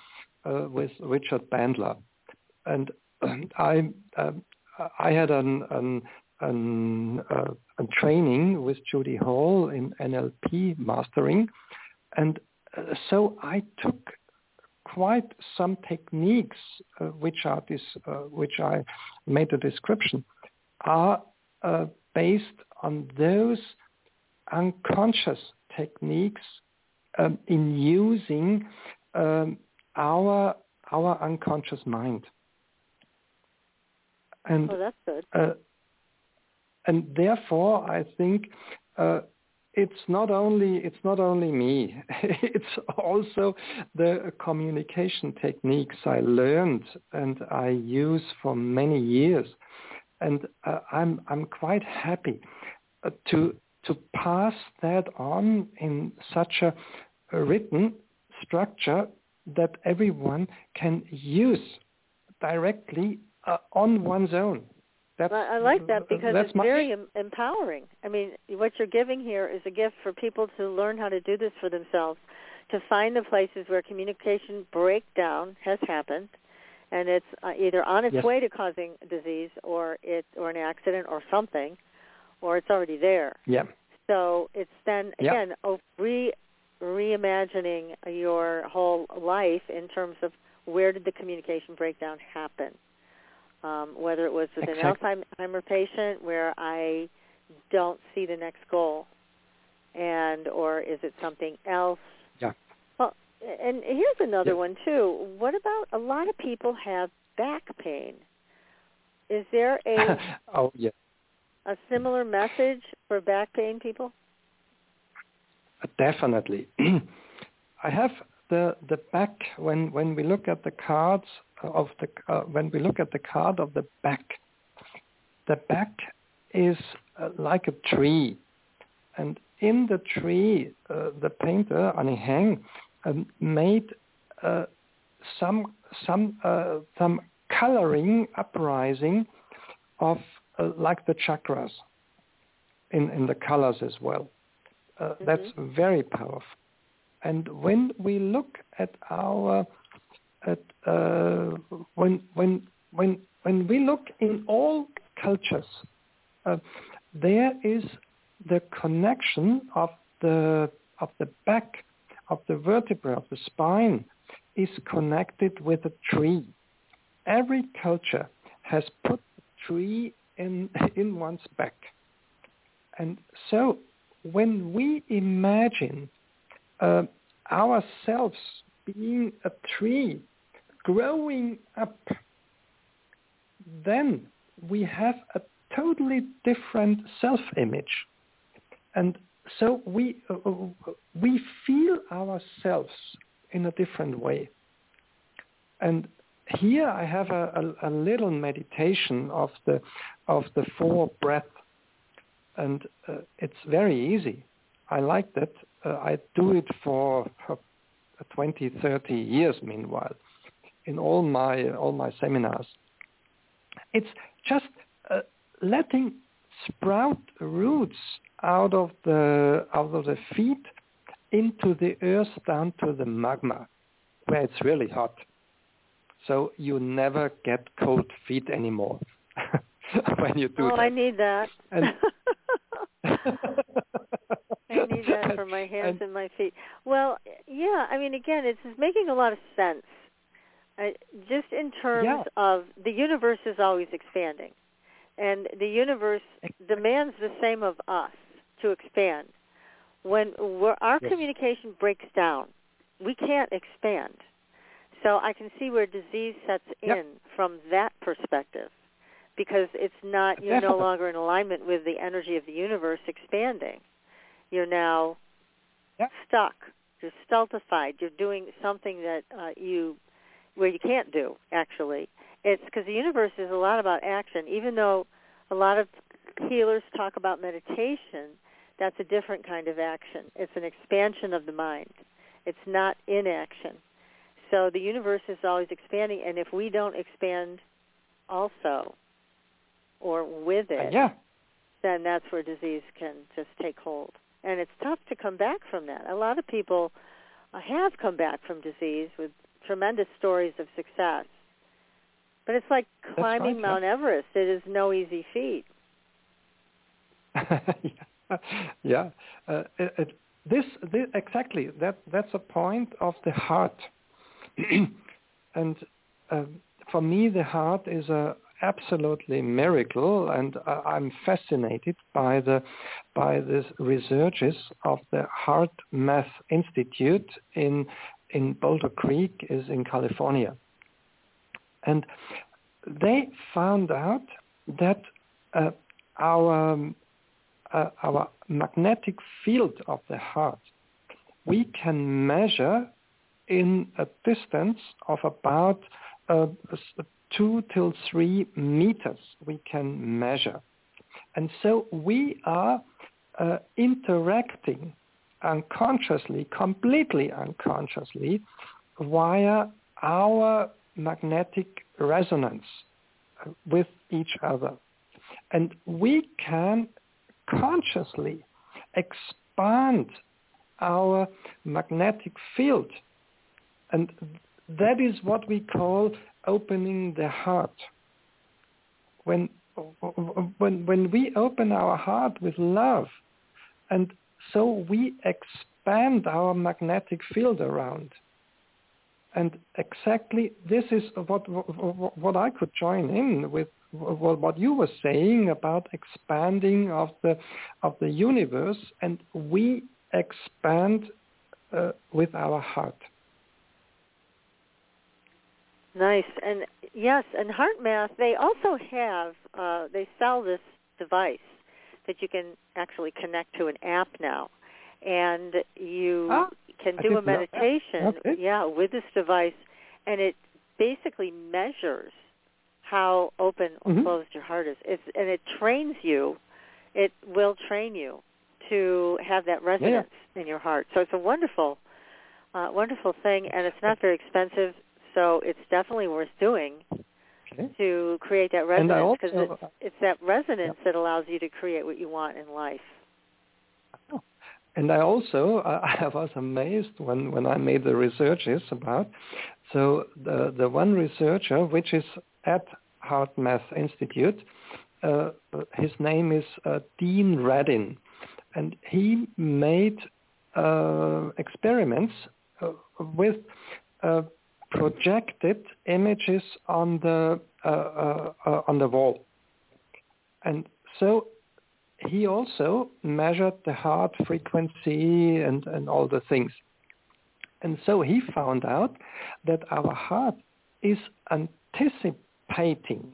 uh, with Richard Bandler, and I um, I had an, an an, uh, a training with Judy Hall in NLP mastering, and uh, so I took quite some techniques uh, which are this, uh, which I made a description, are uh, based on those unconscious techniques um, in using um, our our unconscious mind. And oh, that's good uh, and therefore I think uh, it's not only it's not only me. It's also the communication techniques I learned and I use for many years. And uh, I'm I'm quite happy uh, to to pass that on in such a, a written structure that everyone can use directly uh, on one's own that's, I like that because it's very empowering. I mean, what you're giving here is a gift for people to learn how to do this for themselves, to find the places where communication breakdown has happened, and it's uh, either on its yes. way to causing disease, or it or an accident, or something, or it's already there. Yeah. So it's then again oh, re reimagining your whole life in terms of where did the communication breakdown happen um, whether it was with exactly. an Alzheimer patient where I don't see the next goal, and or is it something else? Yeah. Well, and here's another yeah. one too. What about a lot of people have back pain? Is there a oh yeah a similar message for back pain people? Definitely. I have the the back when when we look at the cards of the uh, when we look at the card of the back, the back is uh, like a tree, and in the tree, uh, the painter Annie Heng um, made uh, some some uh, some coloring uprising of uh, like the chakras in in the colors as well. Mm-hmm. That's very powerful. And when we look at our at uh, when when when when we look in all cultures, uh, there is the connection of the of the back of the vertebra of the spine is connected with a tree. Every culture has put a tree in in one's back, and so when we imagine uh, ourselves being a tree growing up, then we have a totally different self-image. And so we, uh, uh, we feel ourselves in a different way. And here I have a, a, a, little meditation of the of the four breath, and uh, it's very easy. I like that. Uh, I do it for uh, 20, 30 years. Meanwhile, in all my all my seminars, it's just uh, letting sprout roots out of the out of the feet into the earth down to the magma, where it's really hot. So you never get cold feet anymore when you do oh, that. I need that. And I need that for my hands and, and, my feet. Well, yeah, I mean, again, it's making a lot of sense. Uh, just in terms yeah. of the universe is always expanding, and the universe demands the same of us to expand. When our yes. communication breaks down, we can't expand. So I can see where disease sets yep. in from that perspective because it's not you're no longer in alignment with the energy of the universe expanding. You're now yep. stuck. You're stultified. You're doing something that uh, you where you can't do actually. It's because the universe is a lot about action. Even though a lot of healers talk about meditation, that's a different kind of action. It's an expansion of the mind. It's not inaction. So the universe is always expanding, and if we don't expand also or with it, yeah. then that's where disease can just take hold. And it's tough to come back from that. A lot of people have come back from disease with tremendous stories of success. But it's like climbing right, Mount yeah. Everest. It is no easy feat. yeah. Uh, it, it, this, this, exactly that that's a point of the heart and uh, for me, the heart is a absolutely miracle, and uh, I'm fascinated by the by the researches of the Heart Math Institute in in Boulder Creek, is in California, and they found out that uh, our um, uh, our magnetic field of the heart we can measure in a distance of about uh, two till three meters we can measure. And so we are uh, interacting unconsciously, completely unconsciously, via our magnetic resonance uh, with each other. And we can consciously expand our magnetic field and that is what we call opening the heart. When, when, when we open our heart with love, and so we expand our magnetic field around. And exactly this is what, what I could join in with what you were saying about expanding of the, of the universe, and we expand uh, with our heart. Nice. And yes, and HeartMath, they also have, uh, they sell this device that you can actually connect to an app now. And you ah, can do a meditation, okay. yeah, with this device, and it basically measures how open or mm-hmm. closed your heart is. It's, and it trains you, it will train you to have that resonance yeah. in your heart. So it's a wonderful, uh, wonderful thing, and it's not very expensive. So it's definitely worth doing okay. to create that resonance because it's, it's that resonance yeah. that allows you to create what you want in life. Oh. And I also I was amazed when, when I made the researches about so the the one researcher which is at HeartMath Institute, uh, his name is uh, Dean Radin, and he made uh, experiments uh, with uh, projected images on the uh, uh, uh, on the wall, and so he also measured the heart frequency and, and all the things. And so he found out that our heart is anticipating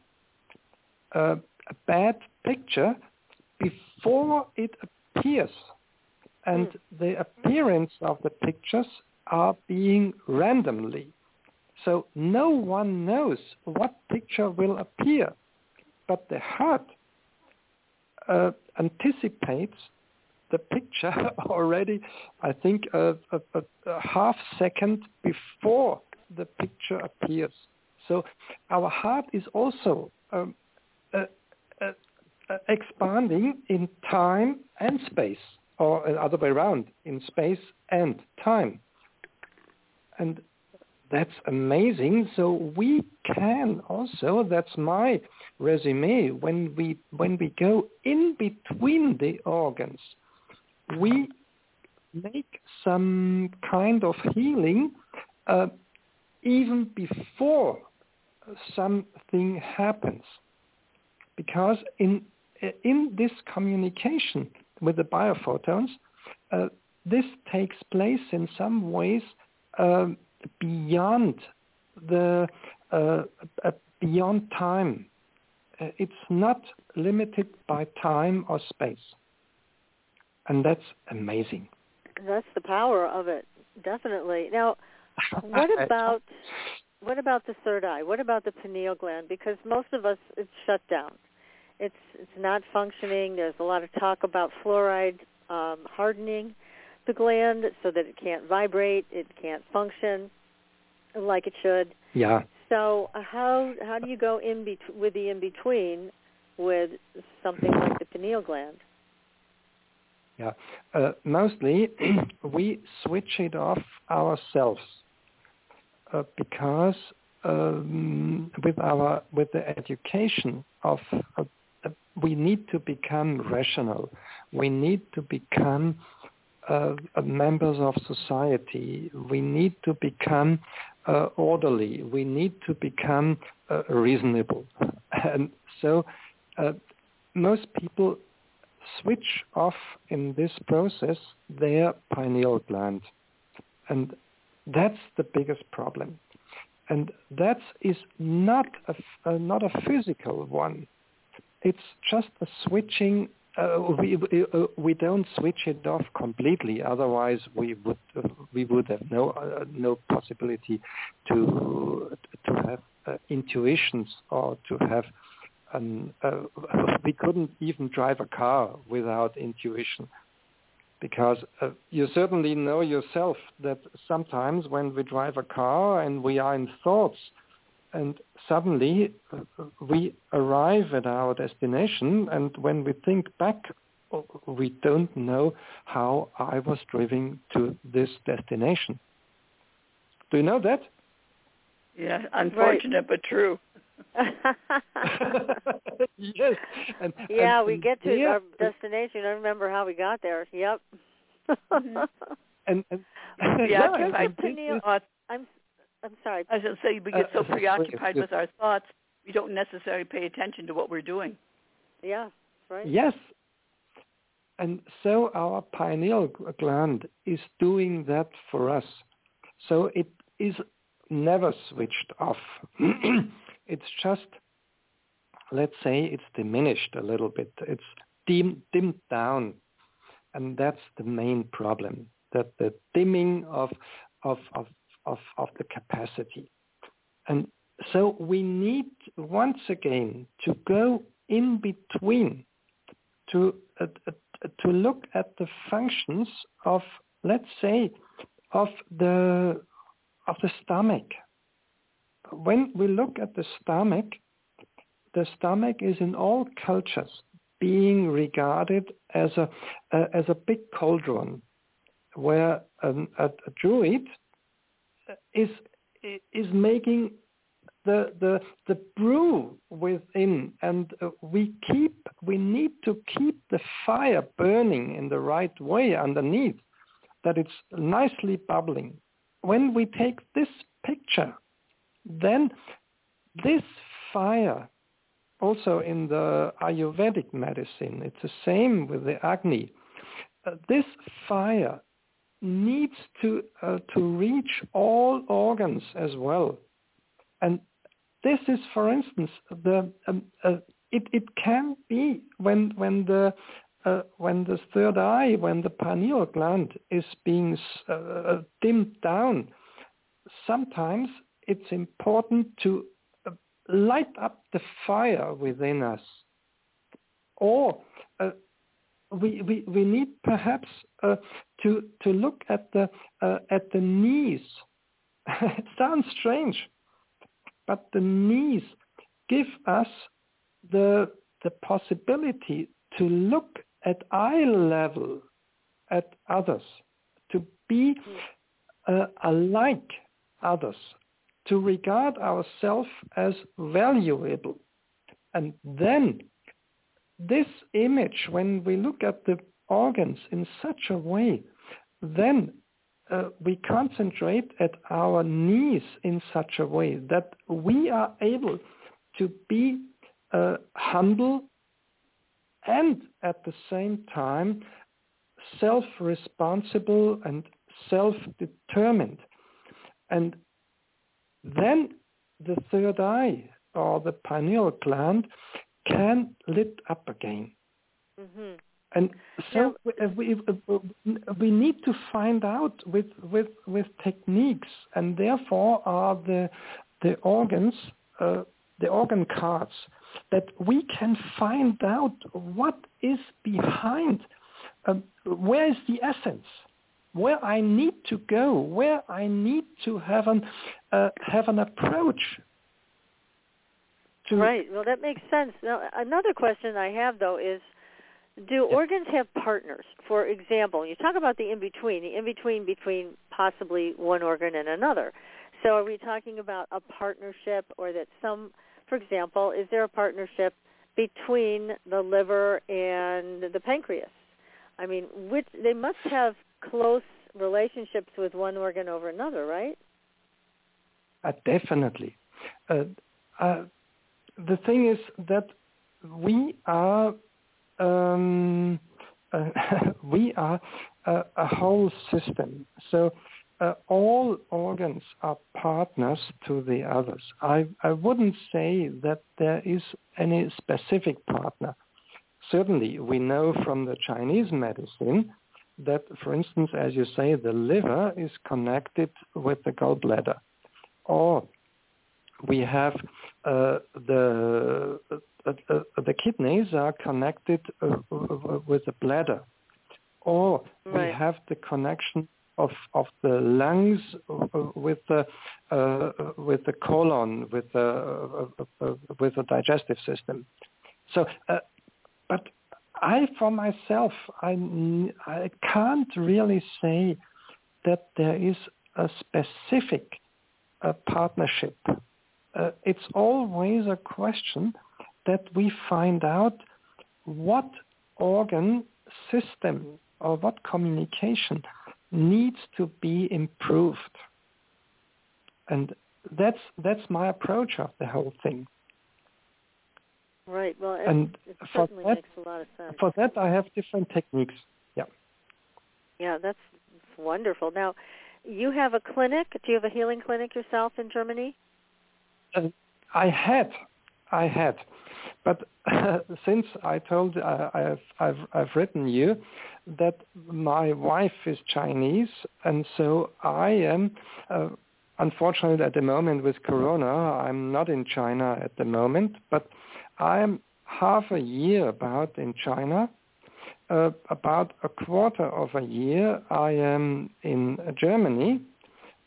a, a bad picture before it appears. And mm. the appearance of the pictures are being randomly So no one knows what picture will appear, but the heart uh, anticipates the picture already, I think, a, a, a, half second before the picture appears. So our heart is also um, uh, uh, uh, expanding in time and space, or the other way around, in space and time. And that's amazing. So we can also, that's my resume, when we, when we go in between the organs, we make some kind of healing uh, even before something happens. Because in, in this communication with the biophotons, uh, this takes place in some ways uh, beyond the uh, uh beyond time. Uh, it's not limited by time or space, and that's amazing. That's the power of it, definitely. Now, what about what about the third eye? What about the pineal gland? Because most of us it's shut down. It's it's not functioning. There's a lot of talk about fluoride um, hardening the gland so that it can't vibrate, it can't function like it should. Yeah. So uh, how how do you go in bet- with the in between with something like the pineal gland? Yeah, uh, mostly we switch it off ourselves uh, because um, with our with the education of uh, we need to become rational. We need to become uh, members of society. We need to become uh, orderly. We need to become uh, reasonable. And so uh, most people switch off in this process their pineal gland. And that's the biggest problem. And that is not a, uh, not a physical one. It's just a switching uh, we uh, we don't switch it off completely. Otherwise, we would uh, we would have no uh, no possibility to to have uh, intuitions or to have uh, we couldn't even drive a car without intuition because uh, you certainly know yourself that sometimes when we drive a car and we are in thoughts and suddenly uh, we arrive at our destination and when we think back we don't know how I was driving to this destination. Do you know that? Yeah, unfortunate right. but true. yes. And, yeah, and, we get to our destination. I remember how we got there. Yep. mm-hmm. and, and yeah, yeah, I, I, I'm I'm sorry. I was say we get so uh, preoccupied with our thoughts, we don't necessarily pay attention to what we're doing. Yeah, right. Yes. And so our pineal gland is doing that for us. So it is never switched off. it's just, let's say, it's diminished a little bit. It's dim, dimmed down. And that's the main problem, that the dimming of, of, of of, of the capacity. And so we need once again to go in between to, uh, uh, to look at the functions of, let's say, of the, of the stomach. When we look at the stomach, the stomach is in all cultures being regarded as a, uh, as a big cauldron where um, a, a druid is is making the the the brew within. And uh, we keep we need to keep the fire burning in the right way underneath that it's nicely bubbling. When we take this picture then this fire also in the ayurvedic medicine it's the same with the agni uh, this fire needs to uh, to reach all organs as well. And this is, for instance, the um, uh, it it can be when when the uh, when the third eye, when the pineal gland is being uh, uh, dimmed down, sometimes it's important to uh, light up the fire within us. Or we, we, we need perhaps uh, to, to look at the, uh, at the knees. it sounds strange, but the knees give us the, the possibility to look at eye level at others, to be uh, alike others, to regard ourselves as valuable. And then this image, when we look at the organs in such a way, then uh, we concentrate at our knees in such a way that we are able to be uh, humble and at the same time self-responsible and self-determined. And then the third eye or the pineal gland can lit up again. Mm-hmm. And so now, we, we need to find out with, with, with techniques, and therefore are the, the organs, uh, the organ cards, that we can find out what is behind, uh, where is the essence, where I need to go, where I need to have an, uh, have an approach to right. Well, that makes sense. Now, another question I have though is, do yeah. organs have partners? For example, you talk about the in between, the in between between possibly one organ and another. So, are we talking about a partnership, or that some, for example, is there a partnership between the liver and the pancreas? I mean, which they must have close relationships with one organ over another, right? Uh, definitely. Uh, uh, the thing is that we are um, uh, we are a, a, whole system. So uh, all organs are partners to the others. I, I wouldn't say that there is any specific partner. Certainly, we know from the Chinese medicine that, for instance, as you say, the liver is connected with the gallbladder, or we have uh, the uh, uh, the kidneys are connected with the bladder, or right. we have the connection of of the lungs with the uh, with the colon with the uh, with the digestive system so uh, but i for myself i i can't really say that there is a specific partnership uh, it's always a question that we find out what organ system or what communication needs to be improved. And that's that's my approach of the whole thing. Right. Well, it, and it certainly that, makes a lot of sense. For that, I have different techniques. Yeah. Yeah, that's wonderful. Now, you have a clinic. Do you have a healing clinic yourself in Germany? Uh, I had, I had, but uh, since I told uh, I've, I've I've written you that my wife is Chinese, and so I am. Uh, unfortunately, at the moment with Corona, I'm not in China at the moment, but I'm half a year about in China. Uh, about a quarter of a year, I am in Germany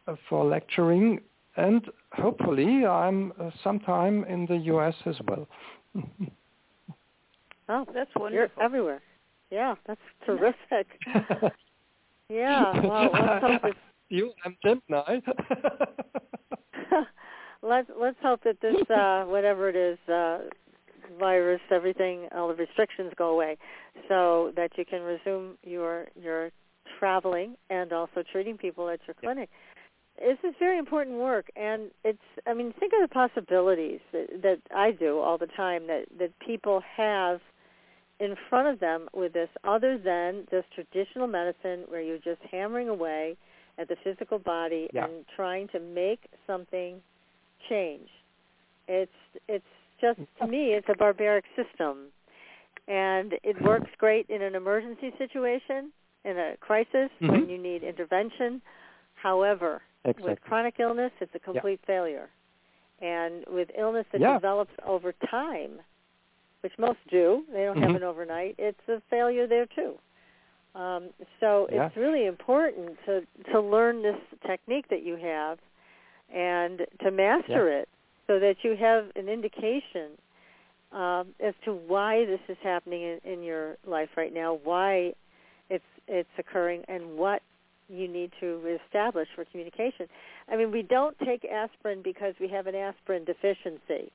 uh, for lecturing and hopefully I'm uh, sometime in the U.S. as well. oh, that's wonderful! You're everywhere. Yeah, that's terrific. yeah. Well, let's hope it's... you and Gemini. let's let's hope that this uh, whatever it is uh, virus, everything, all the restrictions go away, so that you can resume your your traveling and also treating people at your clinic this is very important work and it's i mean think of the possibilities that, that i do all the time that that people have in front of them with this other than this traditional medicine where you're just hammering away at the physical body yeah. and trying to make something change it's it's just to me it's a barbaric system and it works great in an emergency situation in a crisis mm-hmm. when you need intervention however exactly. with chronic illness, it's a complete yeah. failure. And with illness that yeah. develops over time, which most do, they don't mm-hmm. happen overnight, it's a failure there too. Um, so yeah. it's really important to to learn this technique that you have and to master it so that you have an indication um, as to why this is happening in, in your life right now, why it's it's occurring, and what you need to establish for communication. I mean, we don't take aspirin because we have an aspirin deficiency.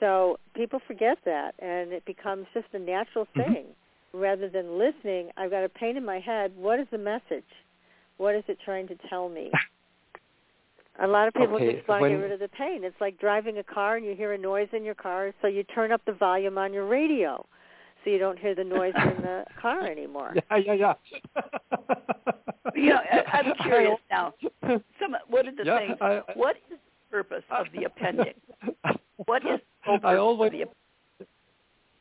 So people forget that, and it becomes just a natural mm-hmm. thing. Mm-hmm. Rather than listening, I've got a pain in my head. What is the message? What is it trying to tell me? A lot of people okay, just want to get rid of the pain. It's like driving a car and you hear a noise in your car, so you turn up the volume on your radio so you don't hear the noise in the car anymore. Yeah, yeah, yeah. you know, I'm curious now. Some, what are the yeah, things? I, what is the purpose of the appendix? What is the I always, of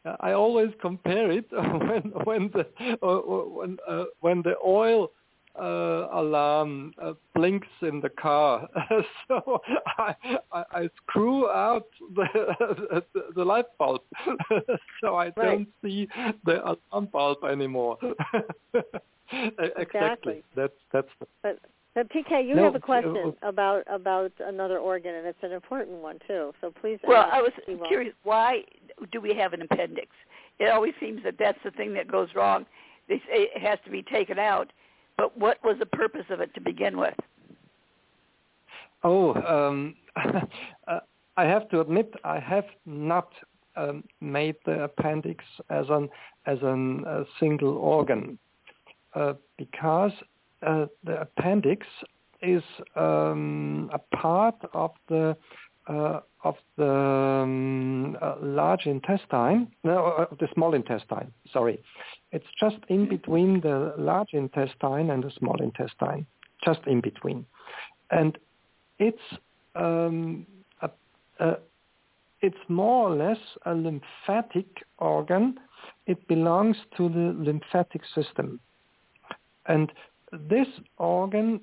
the I always compare it when when the uh, when uh, when the oil uh, alarm uh, blinks in the car. so I, I, I, screw out the, the, the light bulb, so I right. don't see the alarm bulb anymore. exactly. exactly. That's that's. The, but but PK, you no, have a question uh, about about another organ, and it's an important one too. So please. Well, I was curious. Why do we have an appendix? It always seems that that's the thing that goes wrong. They say it has to be taken out but what was the purpose of it to begin with? Oh, um, uh, I have to admit I have not um, made the appendix as an as an, a single organ uh, because uh, the appendix is um, a part of the uh, of the um, uh, large intestine, no, uh, the small intestine. Sorry, it's just in between the large intestine and the small intestine, just in between. And it's um, a, a, it's more or less a lymphatic organ. It belongs to the lymphatic system. And this organ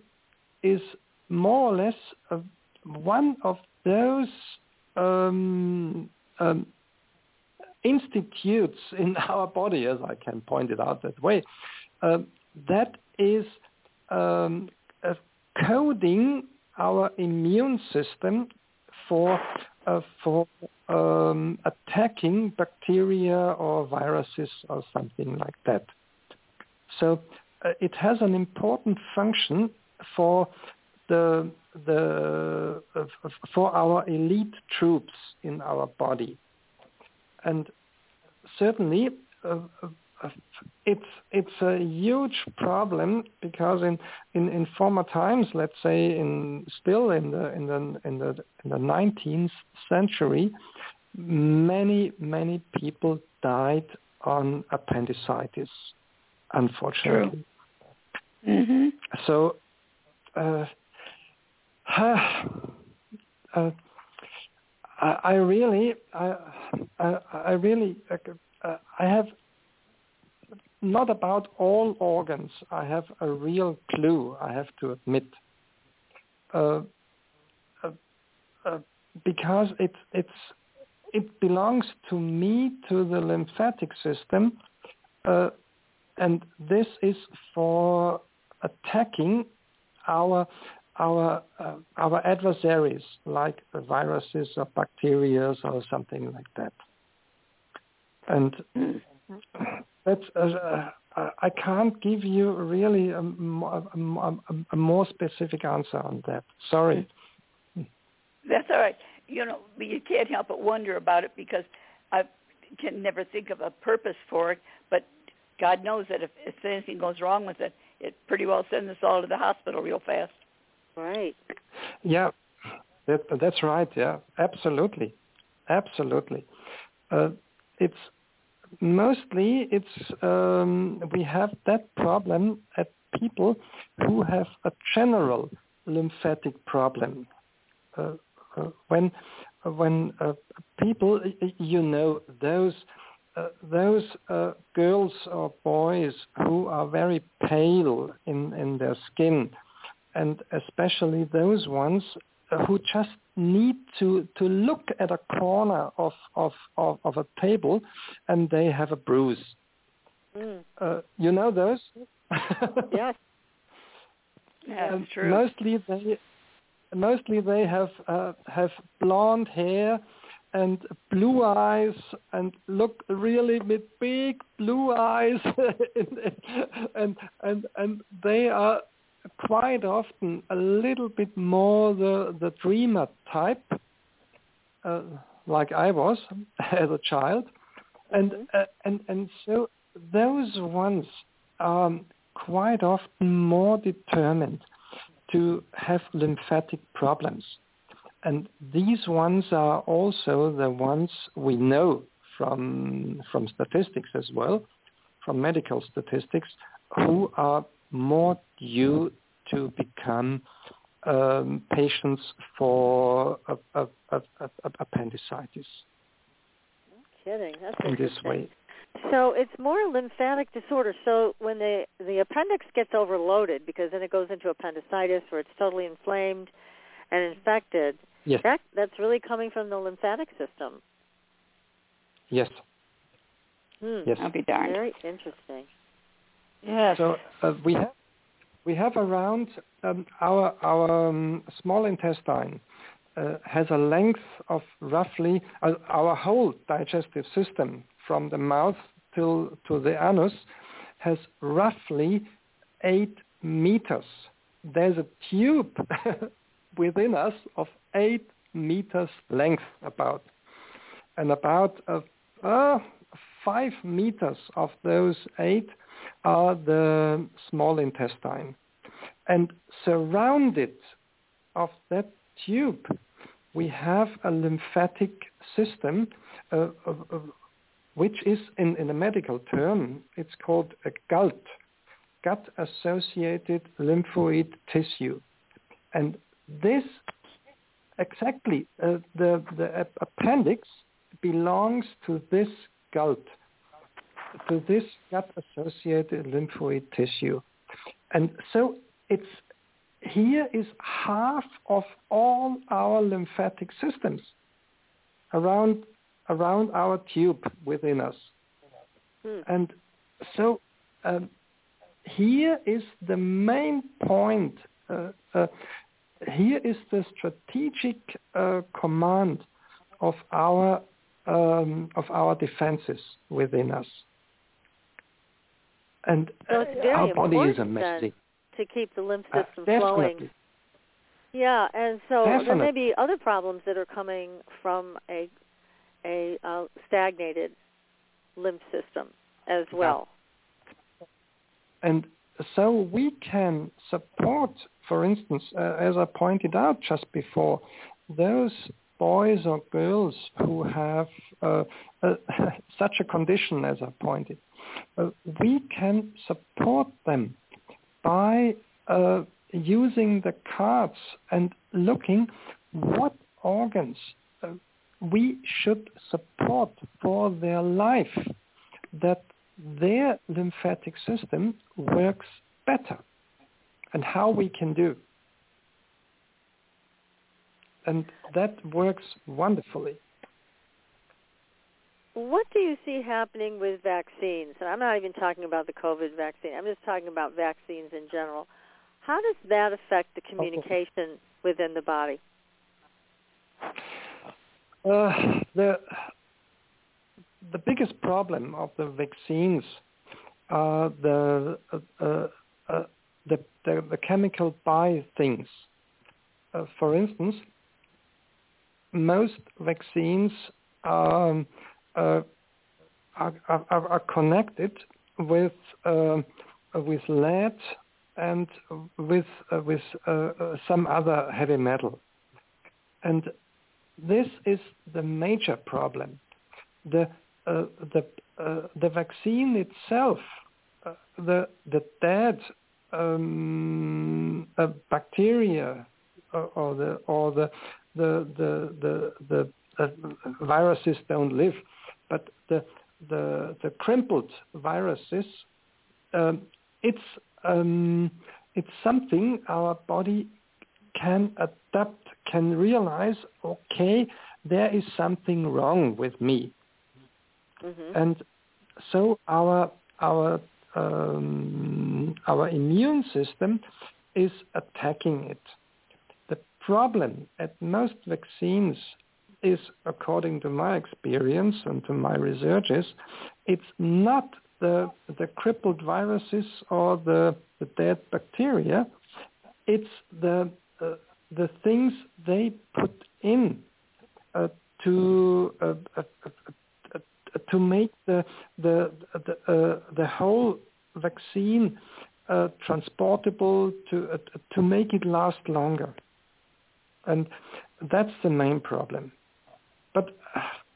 is more or less a, one of those um, um, institutes in our body, as I can point it out that way, uh, that is um, uh, coding our immune system for uh, for um, attacking bacteria or viruses or something like that. So uh, it has an important function for the the uh, for our elite troops in our body and certainly uh, uh, it's it's a huge problem because in, in, in former times, let's say in still in the in the in the in the 19th century, many many people died on appendicitis, unfortunately. Mm-hmm. So, uh, uh, I, I really, I, I, I really, uh, I have not about all organs. I have a real clue. I have to admit, uh, uh, uh, because it it's it belongs to me to the lymphatic system, uh, and this is for attacking our our uh, our adversaries like viruses or bacteria or something like that. And that's uh, uh, I can't give you really a, a, a, more specific answer on that. Sorry. That's all right. You know, you can't help but wonder about it because I can never think of a purpose for it. But God knows that if, if anything goes wrong with it, it pretty well sends us all to the hospital real fast. Right. Yeah, that, that's right. Yeah, absolutely, absolutely. Uh, it's mostly it's um, we have that problem at people who have a general lymphatic problem. Uh, uh, when when uh, people, you know, those uh, those uh, girls or boys who are very pale in, in their skin, and especially those ones who just need to, to look at a corner of, of, of, of a table and they have a bruise. Mm. Uh, you know those? yes. Yeah, Um, true. Mostly they mostly they have uh, have blonde hair and blue eyes and look really with big blue eyes and and and they are quite often a little bit more the the dreamer type uh, like I was as a child and Mhm. uh, and and so those ones are quite often more determined to have lymphatic problems. And these ones are also the ones we know from, from statistics as well, from medical statistics, who are more due to become um, patients for a, a, a, a, appendicitis Kidding. That's in this interesting. way. So it's more lymphatic disorder. So when the the appendix gets overloaded, because then it goes into appendicitis, where it's totally inflamed and infected. Yes. That that's really coming from the lymphatic system. Yes. Hmm. Yes. I'll be darned. Very interesting. Yes. So uh, we have we have around um, our our um, small intestine uh, has a length of roughly uh, our whole digestive system from the mouth till to the anus has roughly eight meters. There's a tube within us of eight meters length about, and about uh, uh, five meters of those eight are the small intestine. And surrounded of that tube, we have a lymphatic system, uh, which is, in, in a medical term, it's called a GALT, gut-associated lymphoid tissue. And this, exactly, uh, the, the appendix belongs to this GALT to this gut-associated lymphoid tissue. And so it's here is half of all our lymphatic systems around around our tube within us. Hmm. And so um, here is the main point. Uh, uh, here is the strategic uh, command of our um, of our defenses within us. And So it's very our body is a mess. to keep the lymph Uh, system flowing. Yeah, and so there may be other problems that are coming from a a uh, stagnated lymph system as well. And so we can support, for instance, uh, as I pointed out just before, those boys or girls who have uh, uh, such a condition as I pointed. Uh, we can support them by uh, using the cards and looking what organs uh, we should support for their life that their lymphatic system works better and how we can do. And that works wonderfully. What do you see happening with vaccines? And I'm not even talking about the COVID vaccine. I'm just talking about vaccines in general. How does that affect the communication within the body? Uh, the the biggest problem of the vaccines are the uh, uh, uh, the, the the chemical by things. Uh, for instance, most vaccines um, are, are, are connected with um with lead and with uh, with uh, uh, some other heavy metal, and this is the major problem. The uh, the uh, the vaccine itself, uh, the the dead um, uh, bacteria or, or the or the the the the, the uh, viruses don't live, but the the the crumpled viruses, um, it's um, it's something our body can adapt, can realize, okay, there is something wrong with me. Mm-hmm. And so our our um, our immune system is attacking it. The problem at most vaccines is, according to my experience and to my researches, it's not the the crippled viruses or the, the dead bacteria. It's the uh, the things they put in uh, to uh, uh, uh, to make the the the, the whole vaccine transportable to to make it last longer, and that's the main problem.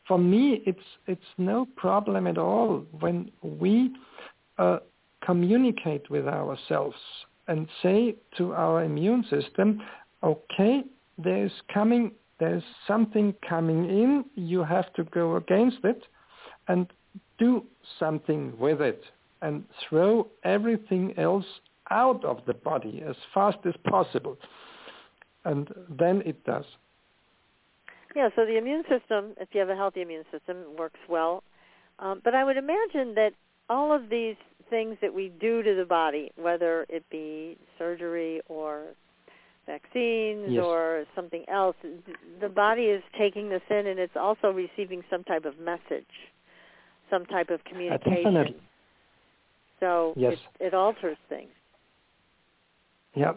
For me, it's it's no problem at all when we uh, communicate with ourselves and say to our immune system, okay, there's coming, there's something coming in, you have to go against it and do something with it and throw everything else out of the body as fast as possible. And then it does. Yeah, so the immune system, if you have a healthy immune system, works well. Um, but I would imagine that all of these things that we do to the body, whether it be surgery or vaccines yes. or something else, the body is taking this in and it's also receiving some type of message, some type of communication. Uh, so yes. it, it alters things. Yeah,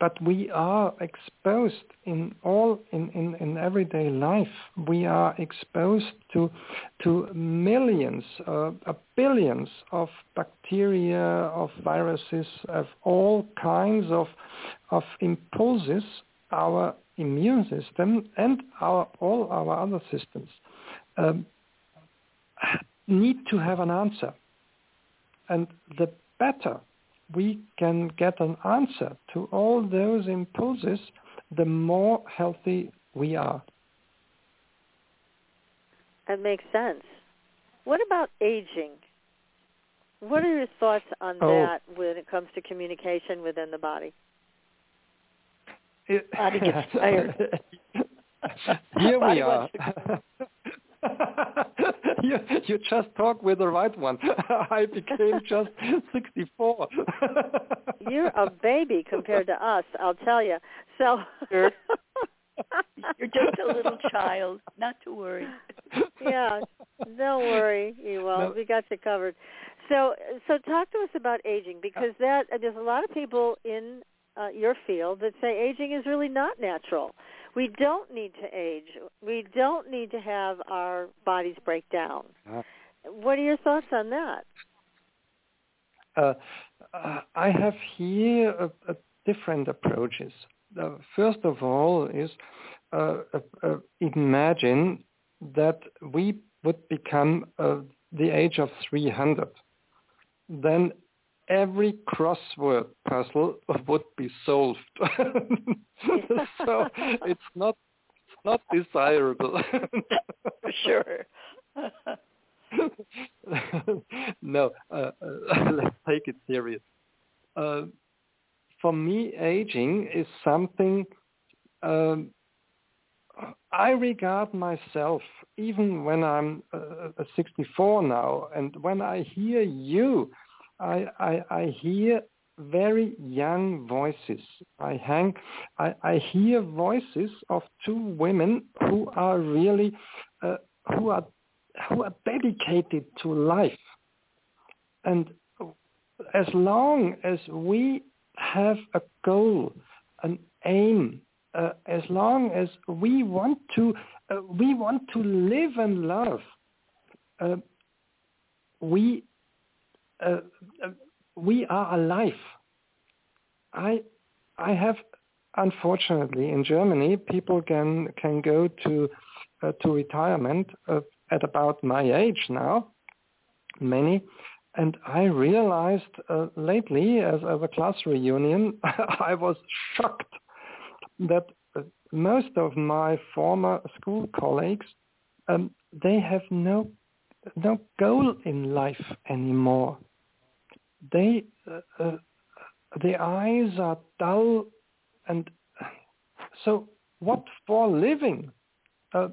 but we are exposed in all in, in, in everyday life. We are exposed to to millions, uh, billions of bacteria, of viruses, of all kinds of of impulses. Our immune system and our all our other systems um, need to have an answer, and the better we can get an answer to all those impulses, the more healthy we are. That makes sense. What about aging? What are your thoughts on oh. that when it comes to communication within the body? It, body gets tired. Here we are. you, you just talk with the right one. I became just 64. You're a baby compared to us, I'll tell you. So You're, you're just a little child, not to worry. yeah, don't worry, Ewald. No. We got you covered. So, so talk to us about aging because that there's a lot of people in uh, your field that say aging is really not natural we don't need to age. We don't need to have our bodies break down. Uh, what are your thoughts on that? Uh, I have here a, a different approaches. Uh, first of all is uh, uh, imagine that we would become uh, the age of 300. Then every crossword puzzle would be solved. so it's not it's not desirable. Sure. no, uh, uh, let's take it serious. Uh, for me, aging is something um, I regard myself, even when I'm uh, 64 now, and when I hear you I, I, I hear very young voices. I hang, I, I hear voices of two women who are really, uh, who are, who are dedicated to life. And as long as we have a goal, an aim, uh, as long as we want to, uh, we want to live and love, uh, we uh, uh, we are alive. I I have unfortunately in Germany people can can go to uh, to retirement uh, at about my age now, many, and I realized uh, lately as, as a class reunion I was shocked that uh, most of my former school colleagues um, they have no no goal in life anymore they uh, uh, the eyes are dull, and so what for living? Uh,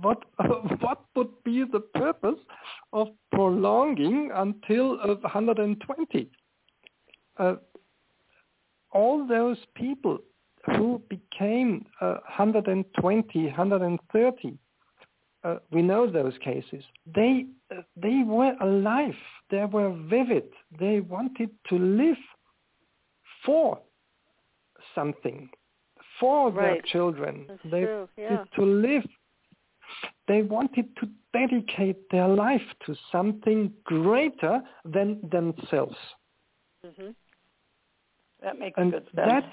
what what would be the purpose of prolonging until uh, 120? Uh, all those people who became 120, 130, uh, we know those cases. They uh, they were alive. They were vivid. They wanted to live for something, for right. their children. That's they true. Yeah. to live. They wanted to dedicate their life to something greater than themselves. hmm That makes And good sense. that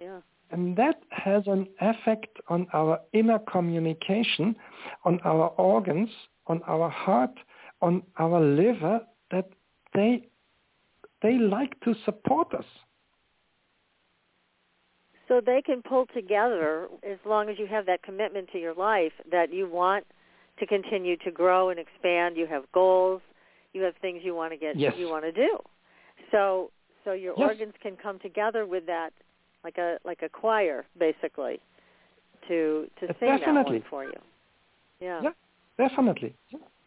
Yeah. And that has an effect on our inner communication, on our organs, on our heart, on our liver, that they they like to support us. So they can pull together as long as you have that commitment to your life that you want to continue to grow and expand. You have goals. You have things you want to get. Yes. You want to do. So so your Yes. organs can come together with that, like a like a choir, basically, to to sing that one for you. Yeah. Yeah. Definitely,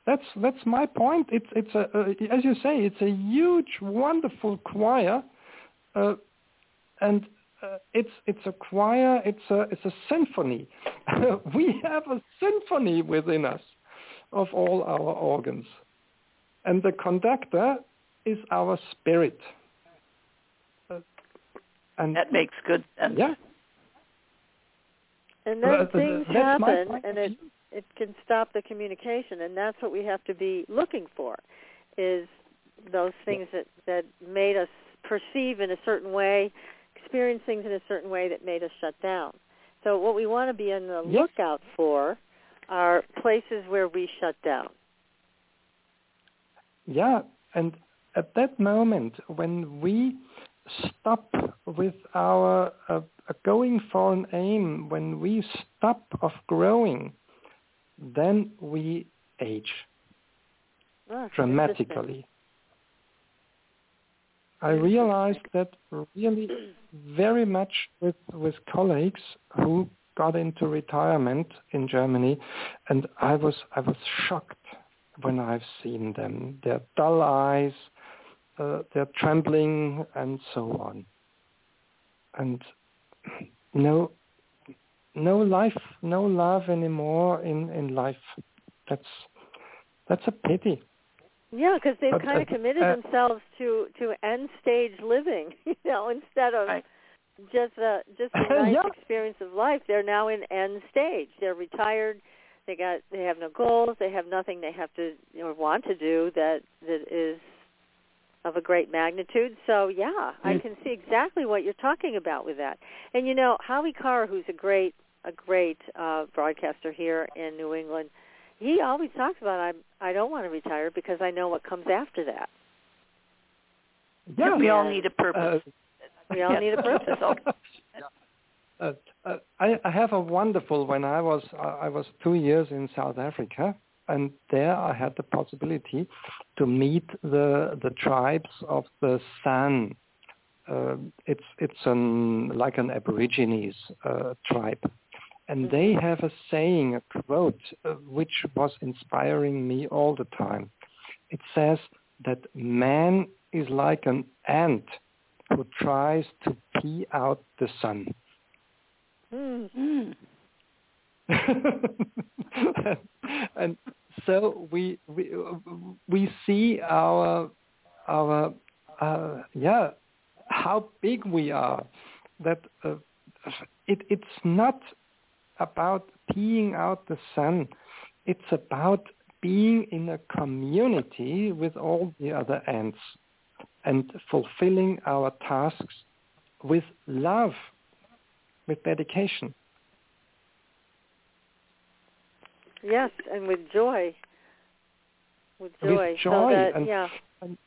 that's that's my point. It's it's a uh, as you say, it's a huge, wonderful choir, uh, and uh, it's it's a choir. It's a it's a symphony. we have a symphony within us of all our organs, and the conductor is our spirit. And that makes good sense. yeah, And then things that's my happen, point and it it can stop the communication, and that's what we have to be looking for, is those things that that made us perceive in a certain way, experience things in a certain way that made us shut down. So what we want to be on the Yes. lookout for are places where we shut down. Yeah, and at that moment when we stop with our uh, going for an aim, when we stop of growing, then we age interesting. dramatically. I realized that really very much with, with colleagues who got into retirement in Germany, and I was I was shocked when I've seen them. Their dull eyes, uh, their trembling, and so on, and no no life, no love anymore in in life. That's that's a pity. Yeah, because they've But, kind uh, of committed uh, themselves to to end stage living, you know, instead of Right. just a just a nice Yeah. experience of life. They're now in end stage. They're retired. They got they have no goals. They have nothing they have to or want to do that that is of a great magnitude. So yeah, I Mm. can see exactly what you're talking about with that. And you know, Howie Carr, who's a great a great uh, broadcaster here in New England, he always talks about I I don't want to retire because I know what comes after that. Yeah, we all need a purpose. We all need a purpose. Uh, uh, I, I have a wonderful. When I was uh, I was two years in South Africa, and there I had the possibility to meet the the tribes of the San. Uh, it's it's an like an Aborigines uh, tribe, and they have a saying, a quote, uh, which was inspiring me all the time. It says that man is like an ant who tries to pee out the sun. Mm. Mm. and so we we we see our our uh, yeah how big we are that uh, it it's not about peeing out the sun. It's about being in a community with all the other ants and fulfilling our tasks with love with dedication Yes, and with joy. With With joy. joy So that, and- yeah. and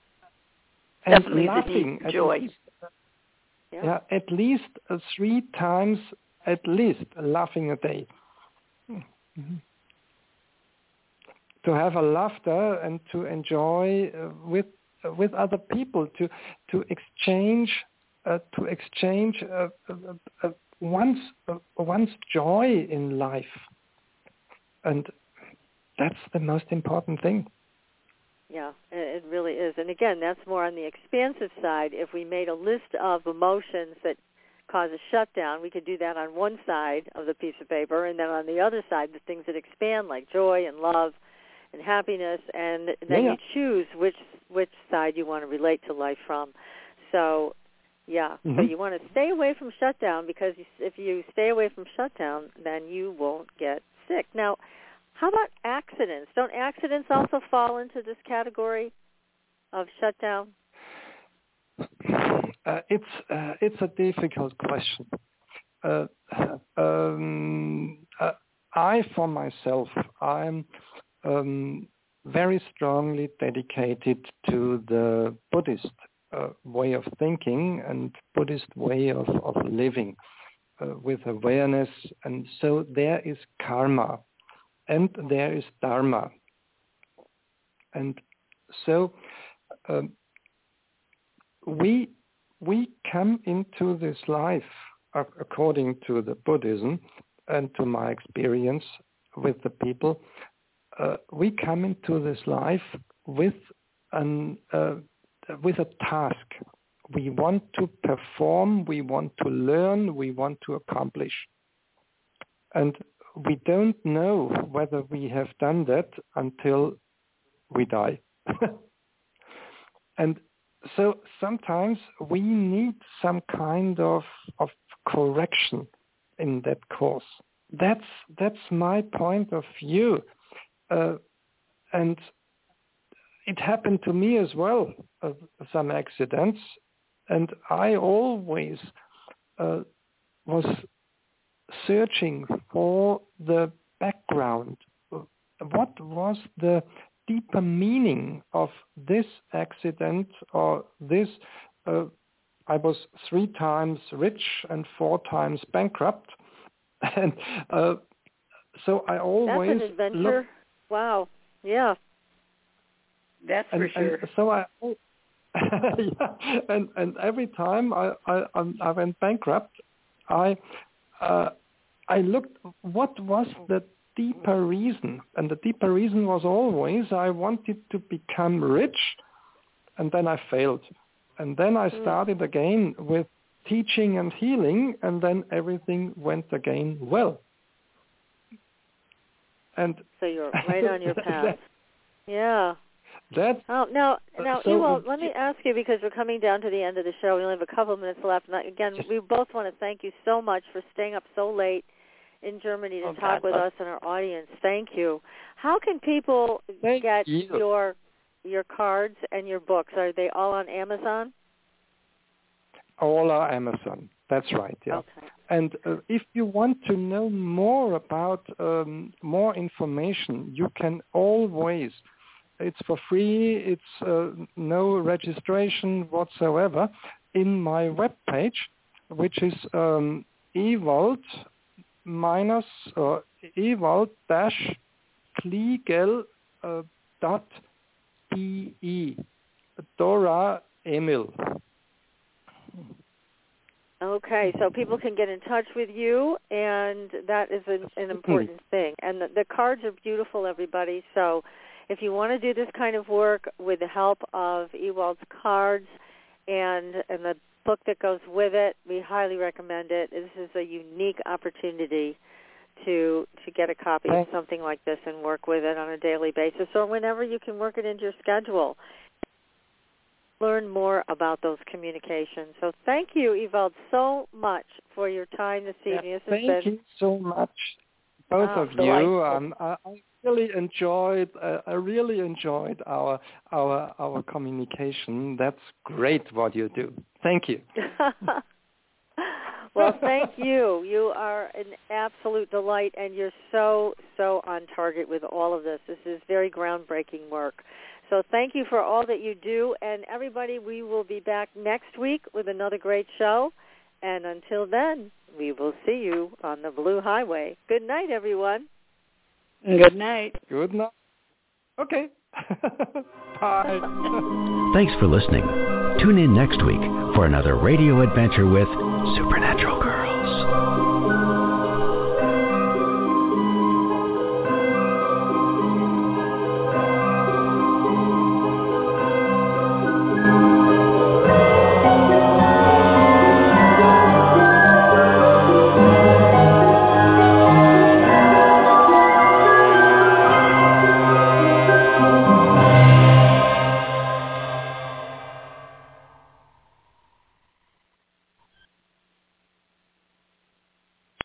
Definitely the laughing need at joy. least- Yeah. yeah, at least uh, three times, at least laughing a day. Mhm. To have a laughter and to enjoy uh, with uh, with other people, to to exchange uh, to exchange uh, uh, uh one's one's joy in life, and that's the most important thing. Yeah, it really is. And again, that's more on the expansive side. If we made a list of emotions that cause a shutdown, we could do that on one side of the piece of paper, and then on the other side, the things that expand, like joy and love and happiness, and then yeah. you choose which which side you want to relate to life from. So, yeah. Mm-hmm. So you want to stay away from shutdown because if you stay away from shutdown, then you won't get sick. Now, how about accidents? Don't accidents also fall into this category of shutdown? Uh, it's uh, it's a difficult question. Uh, um, uh, I, for myself, I'm um, very strongly dedicated to the Buddhist uh, way of thinking and Buddhist way of, of living with awareness. And so there is karma and there is dharma. And so um, we we come into this life according to the Buddhism and to my experience with the people. Uh, we come into this life with an uh, with a task. We want to perform. We want to learn. We want to accomplish. And we don't know whether we have done that until we die. and so sometimes we need some kind of, of correction in that course. That's, that's my point of view. Uh, and it happened to me as well, uh, some accidents. And I always uh, was searching for the background. What was the deeper meaning of this accident or this? Uh, I was three times rich and four times bankrupt, and uh, so I always That's an adventure. Look, wow. Yeah. That's and, for sure. So I. yeah, and and every time I I, I went bankrupt, I uh, I looked what was the deeper reason, and the deeper reason was always I wanted to become rich, and then I failed, and then I Hmm. started again with teaching and healing, and then everything went again well. And so you're right on your path. Yeah. That's Oh, now, Uh, now, so, Ewald, let me ask you because we're coming down to the end of the show. We only have a couple of minutes left. And again, Yes. we both want to thank you so much for staying up so late in Germany to Oh, talk God, with uh, us and our audience. Thank you. How can people get you. your your cards and your books? Are they all on Amazon? all are Amazon. That's right. Yeah. Okay. And uh, if you want to know more about um, more information, you can always. It's for free. It's uh, no registration whatsoever. In my webpage, which is um, Ewald minus or Ewald dash Kliegel uh, dot be Dora Emil. Okay, so people can get in touch with you, and that is an, an important thing. And the, the cards are beautiful, everybody. So if you want to do this kind of work with the help of Ewald's cards and and the book that goes with it, we highly recommend it. This is a unique opportunity to to get a copy of something like this and work with it on a daily basis or whenever you can work it into your schedule learn more about those communications. So thank you, Ewald, so much for your time this Yeah, evening. This Thank you so much, both Oh, of you. Um, I, I really enjoyed. Uh, I really enjoyed our our our communication. That's great what you do. Thank you. well, thank you. You are an absolute delight, and you're so, so on target with all of this. This is very groundbreaking work. So thank you for all that you do. And everybody, we will be back next week with another great show. And until then, we will see you on the Blue Highway. Good night, everyone. Good night. Good night. Okay. Bye. Thanks for listening. Tune in next week for another radio adventure with Supernatural